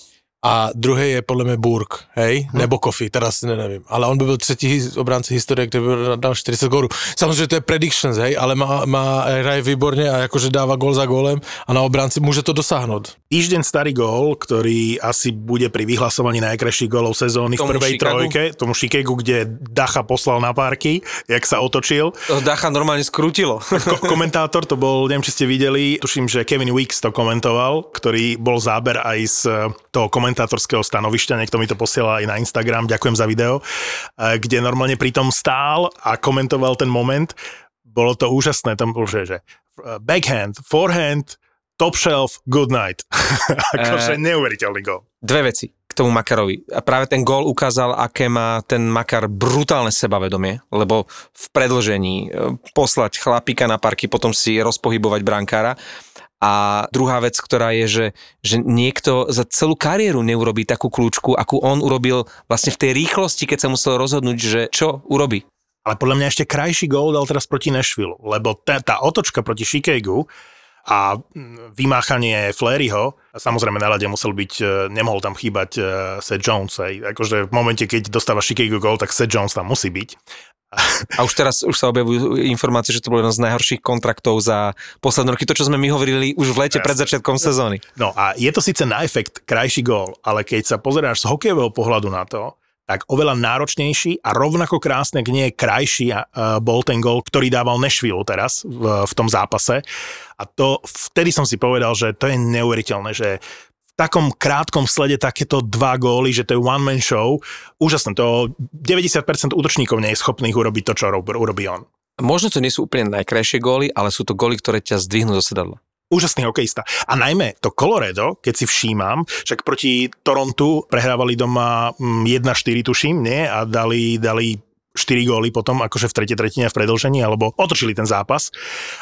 A druhý je podle mě Burke, hej, nebo Kofi, teda si ne, nevím. Ale on by byl třetí obránce historie, který by dal 40 gólů. Samozřejmě to je predictions, hej, ale má, má hraje výborně a jakože dává gól za gólem a na obránci může to dosáhnout. Týždeň starý gól, ktorý asi bude pri vyhlasovaní najkrajších gólov sezóny v Tomu prvej Chicagu? trojke, tomu Chicagu, kde Dacha poslal na párky, jak sa otočil. To Dacha normálne skrutilo. <laughs> Ko- komentátor to bol, neviem, či ste videli, tuším, že Kevin Weeks to komentoval, ktorý bol záber aj z eh, toho komentátorského stanovišťa, niekto mi to posiela aj na Instagram, ďakujem za video, eh, kde normálne pri tom stál a komentoval ten moment. Bolo to úžasné, tam bol, že, že eh, backhand, forehand, top shelf, good night. <laughs> akože neuveriteľný gól. Dve veci k tomu Makarovi. A práve ten gól ukázal, aké má ten Makar brutálne sebavedomie, lebo v predlžení poslať chlapíka na parky, potom si rozpohybovať brankára. A druhá vec, ktorá je, že, že niekto za celú kariéru neurobí takú kľúčku, akú on urobil vlastne v tej rýchlosti, keď sa musel rozhodnúť, že čo urobí. Ale podľa mňa ešte krajší gól dal teraz proti Nashville, lebo tá, tá otočka proti Chicagu a vymáchanie Fleryho, samozrejme na ľade musel byť, e, nemohol tam chýbať e, Seth Jones, aj, akože v momente, keď dostáva Chicago gól, tak Seth Jones tam musí byť. A už teraz už sa objavujú informácie, že to bol jeden z najhorších kontraktov za posledné roky. To, čo sme my hovorili už v lete pred začiatkom sezóny. No a je to síce na efekt krajší gól, ale keď sa pozeráš z hokejového pohľadu na to, tak oveľa náročnejší a rovnako krásne, ak nie krajší uh, bol ten gól, ktorý dával Nashville teraz v, v tom zápase. A to vtedy som si povedal, že to je neuveriteľné, že takom krátkom slede takéto dva góly, že to je one-man show. Úžasné, to 90% útočníkov nie je schopných urobiť to, čo urobí on. Možno to nie sú úplne najkrajšie góly, ale sú to góly, ktoré ťa zdvihnú zo sedadla úžasný hokejista. A najmä to Colorado, keď si všímam, však proti Torontu prehrávali doma 1-4, mm, tuším, nie? A dali, dali 4 góly potom, akože v tretej tretine v predlžení, alebo otočili ten zápas.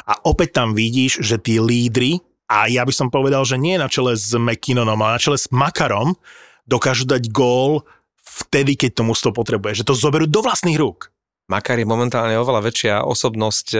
A opäť tam vidíš, že tí lídry a ja by som povedal, že nie na čele s McKinnonom, ale na čele s Makarom dokážu dať gól vtedy, keď to mužstvo potrebuje. Že to zoberú do vlastných rúk. Makar je momentálne oveľa väčšia osobnosť e,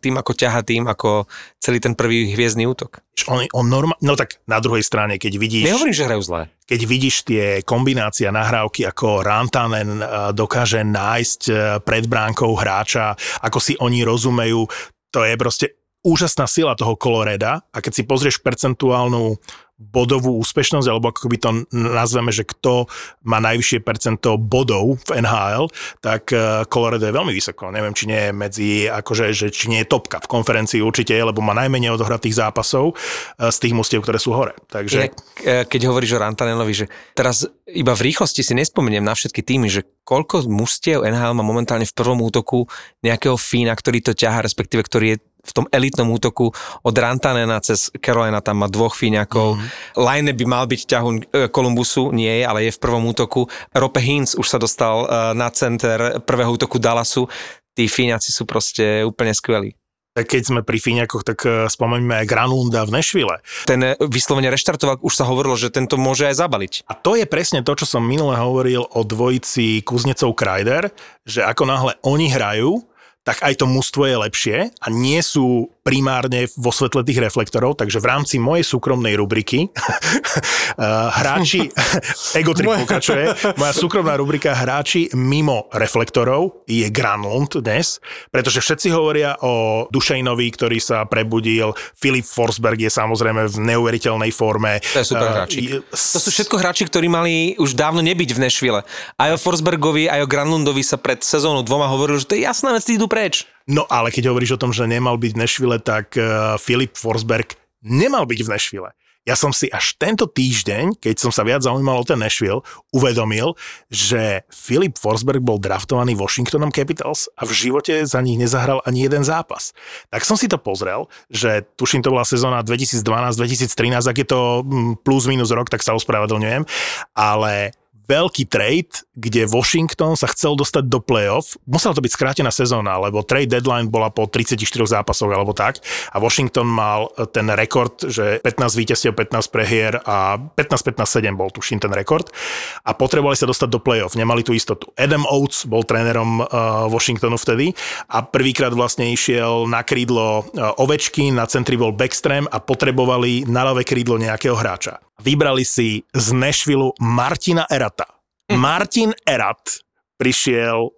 tým, ako ťaha tým, ako celý ten prvý hviezdny útok. On, on norma- no tak na druhej strane, keď vidíš... Nehovorím, že hrajú zle. Keď vidíš tie kombinácie a nahrávky, ako Rantanen e, dokáže nájsť e, pred bránkou hráča, ako si oni rozumejú, to je proste úžasná sila toho Coloreda a keď si pozrieš percentuálnu bodovú úspešnosť, alebo ako by to nazveme, že kto má najvyššie percento bodov v NHL, tak eh, Colorado je veľmi vysoko. Neviem, či nie je medzi, akože, že, či nie je topka v konferencii určite, lebo má najmenej odohratých zápasov eh, z tých mustiev, ktoré sú hore. Takže... Inak, eh, keď hovoríš o Rantanenovi, že teraz iba v rýchlosti si nespomeniem na všetky týmy, že koľko mustiev NHL má momentálne v prvom útoku nejakého Fína, ktorý to ťaha, respektíve ktorý je v tom elitnom útoku od Rantanena cez Carolina tam má dvoch Fíňakov. Mm-hmm. Line by mal byť ťahun Kolumbusu, nie je, ale je v prvom útoku. Rope Hintz už sa dostal uh, na center prvého útoku Dallasu. Tí Fíňaci sú proste úplne skvelí. Tak keď sme pri Fíňakoch, tak e, spomeňme aj Granlunda v Nešvile. Ten e, vyslovene reštartoval, už sa hovorilo, že tento môže aj zabaliť. A to je presne to, čo som minule hovoril o dvojici Kuznecov Krajder, že ako náhle oni hrajú, tak aj to mužstvo je lepšie a nie sú primárne vo svetle tých reflektorov, takže v rámci mojej súkromnej rubriky <laughs> hráči, <laughs> Egotrip pokračuje, moja súkromná rubrika hráči mimo reflektorov je Granlund dnes, pretože všetci hovoria o Dušejnovi, ktorý sa prebudil, Filip Forsberg je samozrejme v neuveriteľnej forme. To je super hráči. To sú všetko hráči, ktorí mali už dávno nebyť v Nešvile. Aj o Forsbergovi, aj o Granlundovi sa pred sezónou dvoma hovorilo, že to je jasná vec, idú preč. No ale keď hovoríš o tom, že nemal byť v Nešvile, tak uh, Filip Forsberg nemal byť v Nešvile. Ja som si až tento týždeň, keď som sa viac zaujímal o ten Nashville, uvedomil, že Filip Forsberg bol draftovaný Washingtonom Capitals a v živote za nich nezahral ani jeden zápas. Tak som si to pozrel, že tuším to bola sezóna 2012-2013, ak je to mm, plus minus rok, tak sa ospravedlňujem, ale veľký trade, kde Washington sa chcel dostať do playoff. Musela to byť skrátená sezóna, lebo trade deadline bola po 34 zápasoch alebo tak. A Washington mal ten rekord, že 15 víťazstiev, 15 prehier a 15-15-7 bol tuším ten rekord. A potrebovali sa dostať do playoff, nemali tú istotu. Adam Oates bol trénerom uh, Washingtonu vtedy a prvýkrát vlastne išiel na krídlo uh, Ovečky, na centri bol Backstream a potrebovali na ľavé krídlo nejakého hráča. Vybrali si z Nashville Martina Erata. Hm. Martin Erat prišiel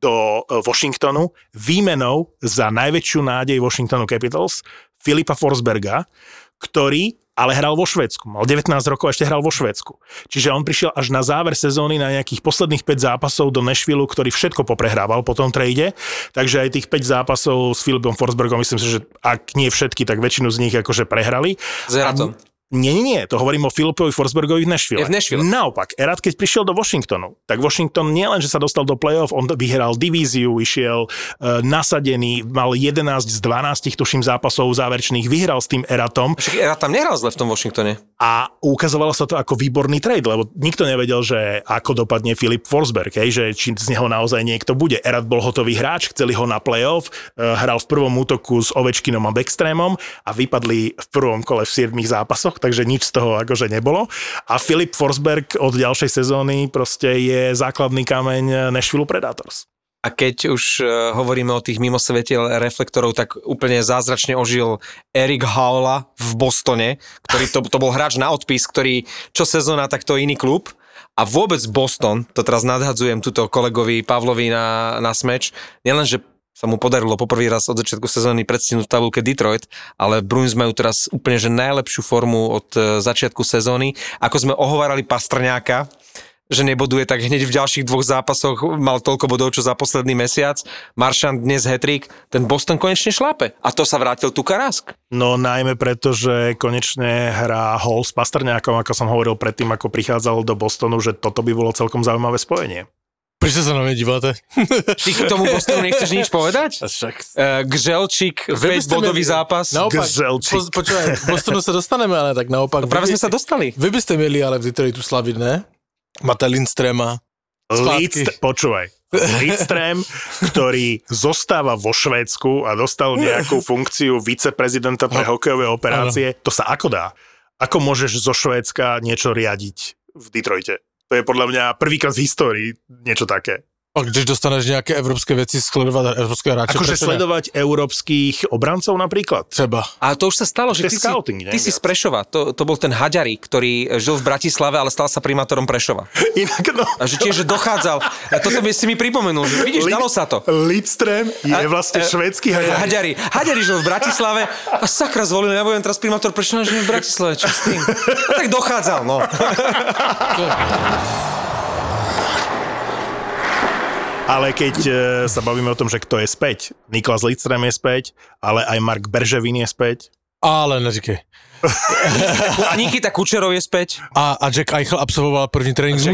do e, Washingtonu výmenou za najväčšiu nádej Washingtonu Capitals Filipa Forsberga, ktorý ale hral vo Švedsku. Mal 19 rokov a ešte hral vo Švedsku. Čiže on prišiel až na záver sezóny na nejakých posledných 5 zápasov do Nashville, ktorý všetko poprehrával po tom trade. Takže aj tých 5 zápasov s Filipom Forsbergom, myslím si, že ak nie všetky, tak väčšinu z nich akože prehrali. S Eratom. Nie, nie, nie, to hovorím o Filipovi Forsbergovi v Nashville. Je v Nashville. Naopak, Erat, keď prišiel do Washingtonu, tak Washington nie len, že sa dostal do play-off, on vyhral divíziu, išiel uh, nasadený, mal 11 z 12, tuším, zápasov záverečných, vyhral s tým Eratom Však ja tam nehral zle v tom Washingtone. a ukazovalo sa to ako výborný trade, lebo nikto nevedel, že ako dopadne Filip Forsberg, hej, že či z neho naozaj niekto bude. Erat bol hotový hráč, chceli ho na playoff, eh, hral v prvom útoku s Ovečkinom a Backstreamom a vypadli v prvom kole v 7 zápasoch, takže nič z toho akože nebolo. A Filip Forsberg od ďalšej sezóny proste je základný kameň Nashville Predators. A keď už uh, hovoríme o tých mimosvetiel reflektorov, tak úplne zázračne ožil Erik Haula v Bostone, ktorý to, to bol hráč na odpis, ktorý čo sezóna, tak to iný klub. A vôbec Boston, to teraz nadhadzujem túto kolegovi Pavlovi na, na smeč, nielen, že sa mu podarilo poprvý raz od začiatku sezóny predstihnúť v tabulke Detroit, ale Bruins majú teraz úplne že najlepšiu formu od e, začiatku sezóny. Ako sme ohovárali Pastrňáka, že neboduje, tak hneď v ďalších dvoch zápasoch mal toľko bodov, čo za posledný mesiac. Maršant dnes hetrik, ten Boston konečne šlape. A to sa vrátil tu Karask. No najmä preto, že konečne hrá Hall s Pastrňákom, ako som hovoril predtým, ako prichádzal do Bostonu, že toto by bolo celkom zaujímavé spojenie. Prečo sa na mňa díváte? Ty k tomu Bostonu nechceš nič povedať? Uh, Gželčík, 5 bodový zápas. Naopak, Gzelčík. po, počúvaj, Bostonu sa dostaneme, ale tak naopak. No práve sme sa dostali. Vy by ste mieli ale v Detroitu slaviť, ne? Máte Lindstrema. Lidst, počúvaj, Lidström, ktorý zostáva vo Švédsku a dostal nejakú funkciu viceprezidenta pre hokejové operácie, to sa ako dá? Ako môžeš zo Švédska niečo riadiť v Detroite? To je podľa mňa prvýkrát v histórii niečo také. A když dostaneš nejaké evropské veci, sledovať európske hráče. Akože ne? sledovať európskych obrancov napríklad. Třeba. A to už sa stalo, že ty, si, scouting, ne? ty si z Prešova. To, to bol ten Haďari, ktorý žil v Bratislave, ale stal sa primátorom Prešova. <laughs> Inak no, A že tiež že dochádzal. A toto by si mi pripomenul, že vidíš, Lid- dalo sa to. Lidström je vlastne e, švédsky haďar. Haďari. Haďari žil v Bratislave a sakra zvolili, ja budem teraz primátor Prešova, žijem v Bratislave, čo s tým? A tak dochádzal, no. <laughs> Ale keď e, sa bavíme o tom, že kto je späť, Niklas Lidström je späť, ale aj Mark Berževin je späť. Ale neříkej. A <laughs> Nikita Kučerov je späť. A, a Jack Eichel absolvoval první trénink s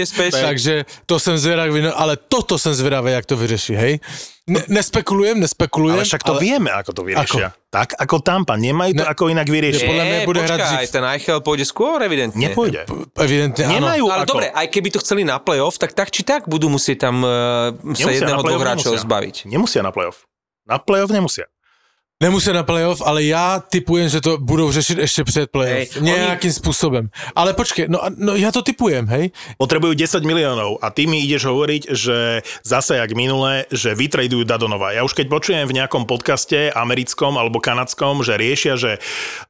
je späť. Takže to jsem zvědavý, no, ale toto jsem zvědavý, jak to vyřeší, hej? Ne, nespekulujem, nespekulujem. Ale však to ale... vieme, ako to vyriešia. Tak ako Tampa, nemajú to Ne. ako inak vyriešiť. podľa mňa Nie, bude hrať počkaj, dřív. ten Eichel pôjde skôr, evidentne. Nepôjde. Evidentne Nemajú Ale ako. dobre, aj keby to chceli na playoff, tak tak či tak budú musieť tam uh, sa jedného dvoch hráčov zbaviť. Nemusia na playoff. Na playoff nemusia. Nemusí na playoff, ale já typujem, že to budou řešit ještě před playoff. Hej, Nějakým způsobem. Ale počkej, no, no já to typujem, hej? Potrebujú 10 miliónov a ty mi ideš hovoriť, že zase jak minule, že vytradujú Dadonova. Ja už keď počujem v nejakom podcaste americkom alebo kanadskom, že riešia, že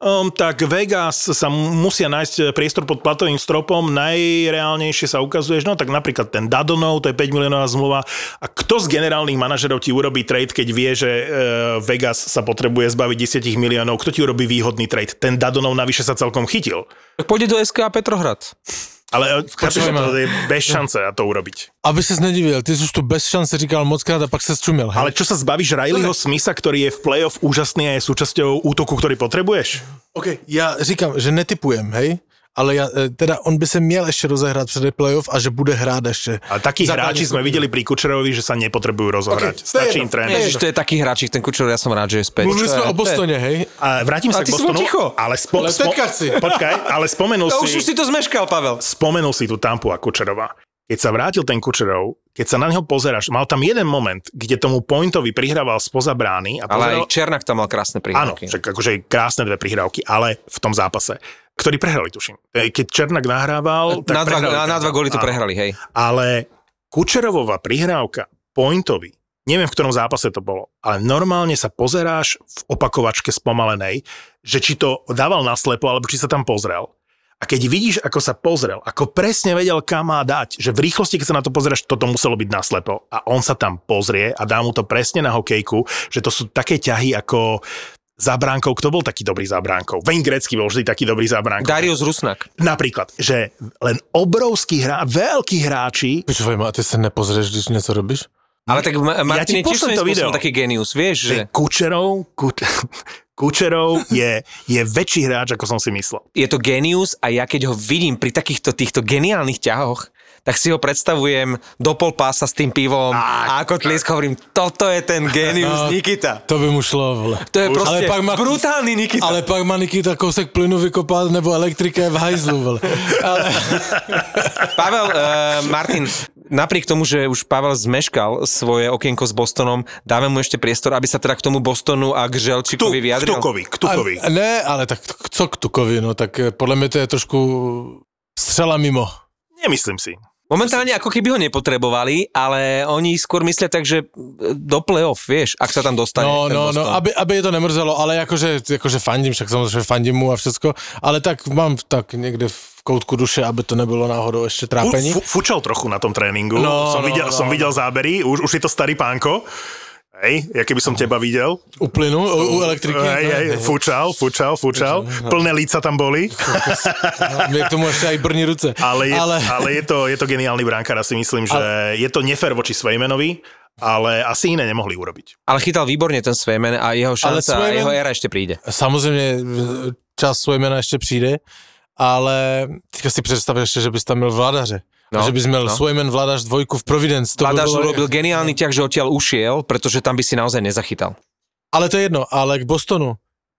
um, tak Vegas sa mu- musia nájsť priestor pod platovým stropom, najreálnejšie sa ukazuje, no tak napríklad ten Dadonov, to je 5 miliónová zmluva. A kto z generálnych manažerov ti urobí trade, keď vie, že uh, Vegas sa potrebuje zbaviť 10 miliónov? Kto ti urobí výhodný trade? Ten Dadonov navyše sa celkom chytil. Tak pôjde do SK Petrohrad. Ale chápeš, že Počujeme. to je bez šance a to urobiť. Aby ses nedivil, ty jsi už tu bez šance říkal mockrát a pak se čumil, hej? Ale čo sa zbavíš Rileyho Smitha, ktorý je v playoff úžasný a je súčasťou útoku, ktorý potrebuješ? OK, já říkám, že netypujem, hej? Ale ja, e, teda on by se měl ještě rozehrát před playoff a že bude hrát ještě. A takí hráči sme videli pri Kučerovi, že sa nepotrebujú rozohrať. Ok, to je Stačí im tréner. Ježiš, to je taký hráčik, ten Kučer, ja som rád, že je späť. Mluvili je- o Bostone, hej? A vrátim sa A k Bostonu. ticho. Ale, spo, Ale chci. Počkaj, ale spomenul To <laughs> už, si, už si to zmeškal, Pavel. spomenul si tú Tampu a Kučerova. Keď sa vrátil ten Kučerov, keď sa na neho pozeráš, mal tam jeden moment, kde tomu Pointovi prihrával spoza brány a Ale pozeral, aj Černak tam mal krásne Áno, prihrávky. však akože krásne dve prihrávky, ale v tom zápase, ktorý prehrali, tuším. E, Keď Černak nahrával, tak na, dva, prehrali na, na dva góly to prehrali, hej. Ale Kučerovová prihrávka Pointovi, neviem v ktorom zápase to bolo, ale normálne sa pozeráš v opakovačke spomalenej, že či to dával naslepo, alebo či sa tam pozrel. A keď vidíš, ako sa pozrel, ako presne vedel, kam má dať, že v rýchlosti, keď sa na to pozrieš, toto muselo byť naslepo. A on sa tam pozrie a dá mu to presne na hokejku, že to sú také ťahy ako za bránkou. Kto bol taký dobrý za bránkou? Wayne Gretzky bol vždy taký dobrý za bránkou. Darius Rusnak. Napríklad, že len obrovský hra, veľkí hráči Počúvaj ma, a ty se nepozřeš, když něco robíš? Ale tak Ma- Martin ti pošlem svojím to video. taký genius, vieš, že... Kučerov, Ku, <laughs> Kučerov je, je väčší hráč, ako som si myslel. Je to genius a ja keď ho vidím pri takýchto týchto geniálnych ťahoch, tak si ho predstavujem do pol pása s tým pivom a ako tliesk hovorím, toto je ten <laughs> genius No, Nikita. To by mu šlo, vole. To je proste Ale pak má- brutálny Nikita. Ale pak má Nikita kousek plynu vykopal, nebo elektrika je v hajzlu, vole. Ale, <laughs> Pavel, uh, Martin, napriek tomu, že už Pavel zmeškal svoje okienko s Bostonom, dáme mu ešte priestor, aby sa teda k tomu Bostonu a k Želčíkovi vyjadril. ktukovi, ktukovi. a, ne, ale tak co k Tukovi, no tak eh, podle mě to je trošku střela mimo. Nemyslím si. Momentálne ako keby ho nepotrebovali, ale oni skôr myslia tak, že do play-off, vieš, ak sa tam dostane No, no, no, aby, aby je to nemrzelo, ale jakože, jakože fandím, však samozřejmě fandím mu a všecko, ale tak mám tak někde v koutku duše, aby to nebylo náhodou ještě Fu, trápení. fu, fučal trochu na tom tréningu. No, som, no, videl, no, som no. videl zábery, už, už je to starý pánko. Hej, ja keby som teba videl. U plynu, u, u elektriky. Hej, no, hej, fučal, fučal, fučal. Plné líca tam boli. <laughs> No, Mě k tomu ještě aj brní ruce. Ale je, ale... ale... ale je, to, je to geniálny brankár a si myslím, že je to nefér voči Svejmenovi, ale asi iné nemohli urobiť. Ale chytal výborne ten Svejmen a jeho šanca, a Swayman- jeho éra ešte príde. Samozřejmě eh, čas svoj jména ještě přijde, ale teďka si představ ještě, že bys tam měl vladaře. No, že bys měl no. Svojmen vladař dvojku v Providence. To by Vladař bylo... urobil geniálny ťah, že odtiaľ ušiel, pretože tam by si naozaj nezachytal. Ale to je jedno, ale k Bostonu.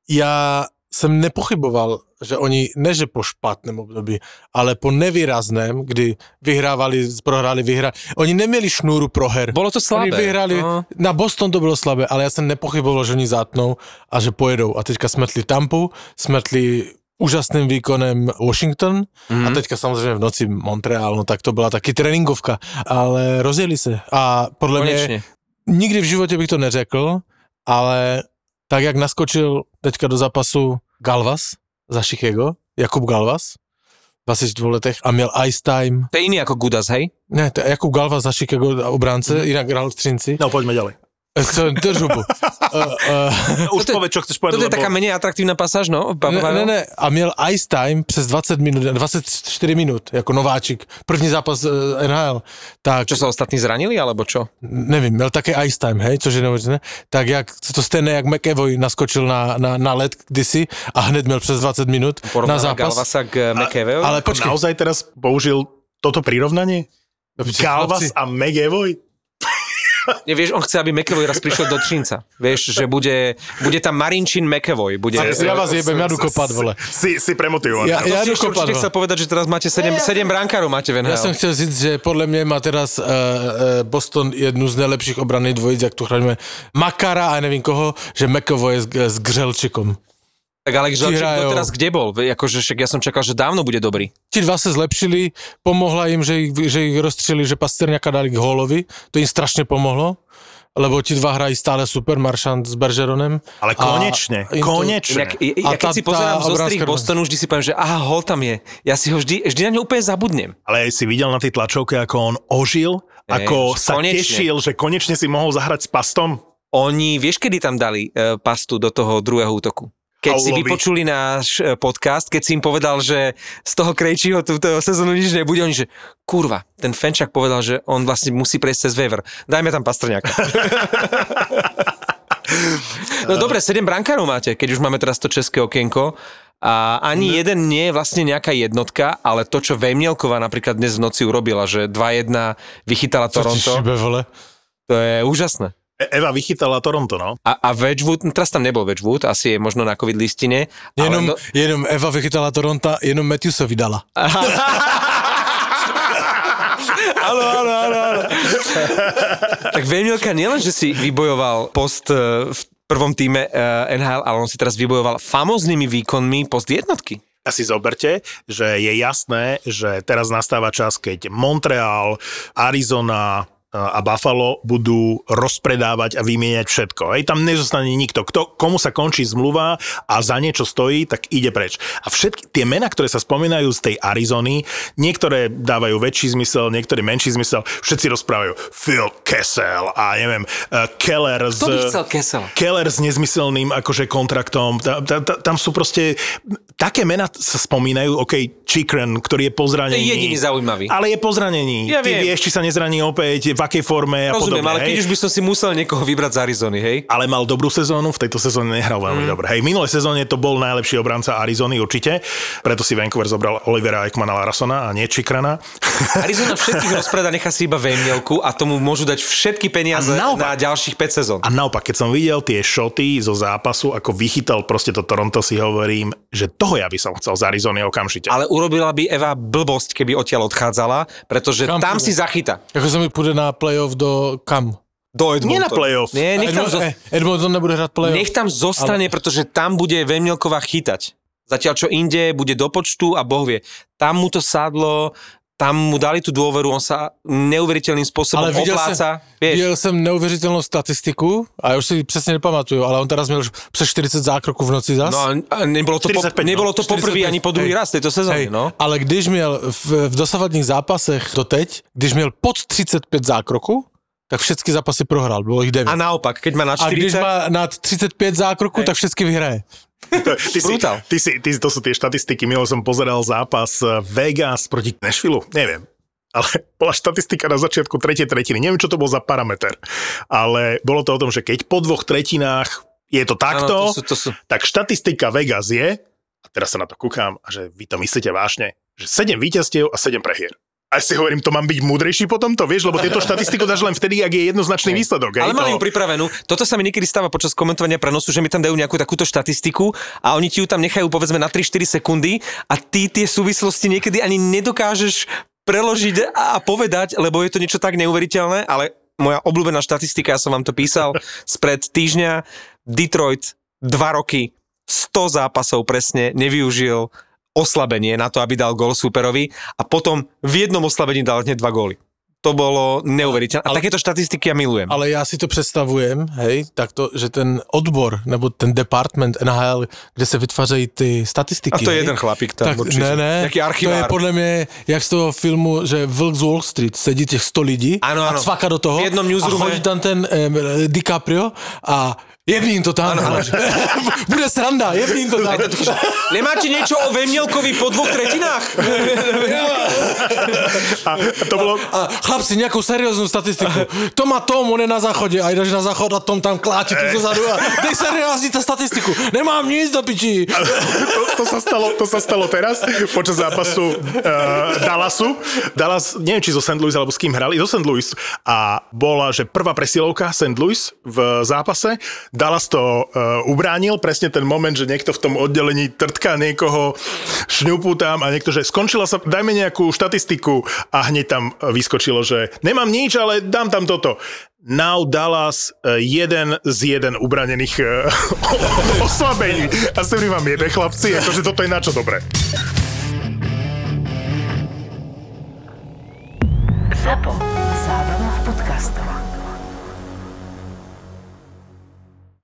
Já jsem nepochyboval, že oni, ne že po špatném období, ale po nevýrazném, kdy vyhrávali, prohráli, vyhrali. Oni neměli šnúru proher. Bolo to slabé. Oni vyhrali, No. no. na Boston to bylo slabé, ale já jsem nepochyboval, že oni zátnou a že pojedou. A teďka smetli Tampu, smetli úžasným výkonem Washington mm. a teďka samozřejmě v noci Montreal, no tak to byla taky tréninkovka, ale rozjeli se a podle mě Konečne. nikdy v životě bych to neřekl, ale tak jak naskočil teďka do zápasu Galvas za Chicago, Jakub Galvas, v 22 letech a měl ice time. To je iný ako Gudas, hej? Ne, to je Jakub Galvas za Chicago obránce, mm. jinak hrál v Třinci. No, poďme ďalej. Eh, Co, drž hubu. uh, <laughs> uh, Už povedz, čo chceš povedať. Toto je lebo- taká menej atraktívna pasáž, no? ne, ne, ne, a měl ice time přes 20 minut, 24 minut, jako nováčik. První zápas uh, NHL. Tak, Čo sa ostatní zranili, alebo čo? nevím, měl také ice time, hej, což je neuvěřitelné, tak jak to stejné, jak McEvoy naskočil na, na, na led kdysi a hned měl přes 20 minut na Porovnáva zápas. Galvasa k McEvoyovi? Ale počkej, naozaj teraz použil toto prirovnanie? Galvas a McEvoy? Nie, vieš, on chce, aby McEvoy raz prišiel do Třinca. Vieš, že bude, bude tam Marinčin McEvoy. Bude, Ja vás jebem, ja jdu kopat, vole. Si, si premotivovaný. Ja- ja ešte vole. chcel povedať, že teraz máte 7, 7 brankárov máte v NHL. Já jsem chtěl říct, že podle mě má teraz uh, Boston jednu z nejlepších obranných dvojic, jak tu chráníme Makara a nevím koho, že McAvoy je s, s Gřelčikom. Tak ale Žalčík doteraz kde bol? Akože však ja som čakal, že dávno bude dobrý. Ti dva se zlepšili, pomohla jim, že ich, že ich rozstřeli, že Pasterňaka dali k Holovi, to jim strašně pomohlo, lebo ti dva hrají stále super, Maršant s Bergeronem. Ale konečne, im to- konečne. Inak, ja, A ja keď tá- si pozerám zo strých Bostonu, vždy si poviem, že aha, hol tam je. Ja si ho vždy, vždy na ňo úplne zabudnem. Ale aj si videl na tej tlačovke, ako on ožil, Ej, ako že sa konečne. tešil, že konečne si mohol zahrať s pastom. Oni, vieš, kedy tam dali e, pastu do toho druhého útoku? Keď si vypočuli náš e, podcast, keď si im povedal, že z toho Krejčího túto sezónu nič nebude, oni že kurva, ten Fenčak povedal, že on vlastne musí prejsť cez waiver. Dajme tam Pastrňaka. <laughs> no dobre, 7 brankárov máte, keď už máme teraz to české okienko. A ani jeden nie je vlastne nejaká jednotka, ale to, čo Vejmielková napríklad dnes v noci urobila, že 2-1 vychytala Co Toronto, šibe, vole? to je úžasné. E- Eva vychytala Toronto, no. A, a Wedgwood, no teraz tam nebol Wedgwood, asi je možno na covid listine. Jenom, ale no, jenom Eva vychytala Toronto, jenom Matthewsovi dala. <laughs> áno, áno, áno, áno. tak Vejmielka nielen, že si vybojoval post eh, v prvom týme eh, NHL, ale on si teraz vybojoval famoznými výkonmi post jednotky. Si zoberte, že je jasné, že teraz nastáva čas, keď Montreal, Arizona a Buffalo budú rozpredávať a vymieňať všetko. Hej, tam nezostane nikto. Kto, komu sa končí zmluva a za niečo stojí, tak ide preč. A všetky tie mená, ktoré sa spomínajú z tej Arizony, niektoré dávajú väčší zmysel, niektoré menší zmysel, všetci rozprávajú Phil Kessel a neviem, uh, Keller z... Kto by chcel Kessel? Keller s nezmyselným akože kontraktom. Ta, ta, ta, tam sú proste také mená sa spomínajú, OK, Chikren, ktorý je po zranení. To je jediný zaujímavý. Ale je po zranení. Ja Ty viem. vieš, či sa nezraní opäť. V akej forme a Rozumiem, podobne. ale keď hej. už by som si musel niekoho vybrať z Arizony, hej? ale mal dobrú sezónu, v tejto sezóne nehral veľmi mm. dobre. Hej, minulé sezóne to bol najlepší obranca Arizony určite, preto si Vancouver zobral Olivera Ekmana Larasona a nie Chikrana. <laughs> Arizona všetkých rozpreda, nechá si iba Vemielku a tomu môžu dať všetky peniaze naopak. na ďalších 5 sezón. A naopak, keď som videl tie šoty zo zápasu, ako vychytal proste to Toronto, si hovorím, že toho ja by som chcel z Arizony okamžite. Ale urobila by Eva blbosť, keby odtiaľ odchádzala, pretože Kam tam pôjde? si zachyta. Jako se mi půjde na playoff do kam? Do Edmonton. Nie na playoff. Nie, nech tam, zo... Edmonton, eh, Edmonton nebude hrát playoff. nech tam zostane, ale... pretože tam bude Vemielková chytať. Zatiaľ čo inde bude do počtu a Boh vie. Tam mu to sadlo, tam mu dali tú dôveru, on sa neuveriteľným spôsobom ale viděl opláca. jsem, Vieš, viděl jsem neuvěřitelnou statistiku, a já už si přesně nepamatuju, ale on teraz měl už přes 40 zákroků v noci zas. No a nebolo to, po, 45, no. nebolo to poprvý 45, ani po druhý hej. raz tejto sezóny, Hej, no. Ale když měl v, v dosavadních zápasech doteď, když měl pod 35 zákroků, tak všechny zápasy prohrál, bylo jich 9. A naopak, keď má na A když 40, má nad 35 zákroků, tak všechny vyhraje. Ty si, ty si, ty, to sú tie štatistiky, milo som pozeral zápas eh, Vegas proti Nashville, neviem. Ale <laughs> bola štatistika na začiatku tretej tretiny. Neviem, čo to bol za parameter. Ale bolo to o tom, že keď po dvoch tretinách je to takto, Áno, to sú, to sú. tak štatistika Vegas je, a teraz sa na to kúkam, a že vy to myslíte vážne, že 7 víťazstiev a 7 prehier. A si hovorím, to mám byť múdrejší potom to, vieš, lebo tieto štatistiku dáš len vtedy, ak je jednoznačný výsledok. Ale mali to- ju pripravenú. Toto sa mi niekedy stáva počas komentovania prenosu, že mi tam dajú nejakú takúto štatistiku a oni ti ju tam nechajú povedzme na 3-4 sekundy a ty tie súvislosti niekedy ani nedokážeš preložiť a a povedať, lebo je to niečo tak neuveriteľné, ale moja obľúbená štatistika, ja som vám to písal <laughs> spred týždňa, Detroit dva roky, 100 zápasov presne nevyužil oslabenie na to, aby dal gól súperovi a potom v jednom oslabení dal hneď dva góly. To bolo neuveriteľné. A takéto štatistiky ja milujem. Ale já si to představujem, hej, tak to, že ten odbor, nebo ten department NHL, kde se vytvářejí ty statistiky. A to je hej, jeden chlapík tam tak, určite. Ne, ne, Jaký to je podle mě, jak z toho filmu, že Vlk z Wall Street, sedí těch 100 lidí Áno, a áno. cvaka do toho V jednom a chodí tam ten um, DiCaprio a jebni jim to tam. <laughs> Bude sranda, jebni jim to tam. <laughs> Nemáte niečo o Vemielkovi po dvoch tretinách? <laughs> A to bolo, A chlapci, nějakou serióznu statistiku. To má Tom, on je na záchodě a jdeš na záchod a Tom tam kláče tu zozadu a dej seriózní ta statistiku. Nemám nic do piči. to, to, sa stalo, to sa stalo teraz počas zápasu uh, Dallasu. Dallas, neviem, či zo St. Louis alebo s kým hrali, zo St. Louis. A bola, že prvá presilovka St. Louis v zápase. Dallas to uh, ubránil, presne ten moment, že niekto v tom oddelení trtká niekoho, šňupu tam a niekto, že skončila sa, dajme nejakú štatistiku a hneď tam e, vyskočilo, že nemám nič, ale dám tam toto. Now Dallas e, jeden z jeden ubranených uh, <laughs> oslabení. A si vám jeden chlapci, akože toto je na čo dobré. Zapo. Zábrná v podcastovách.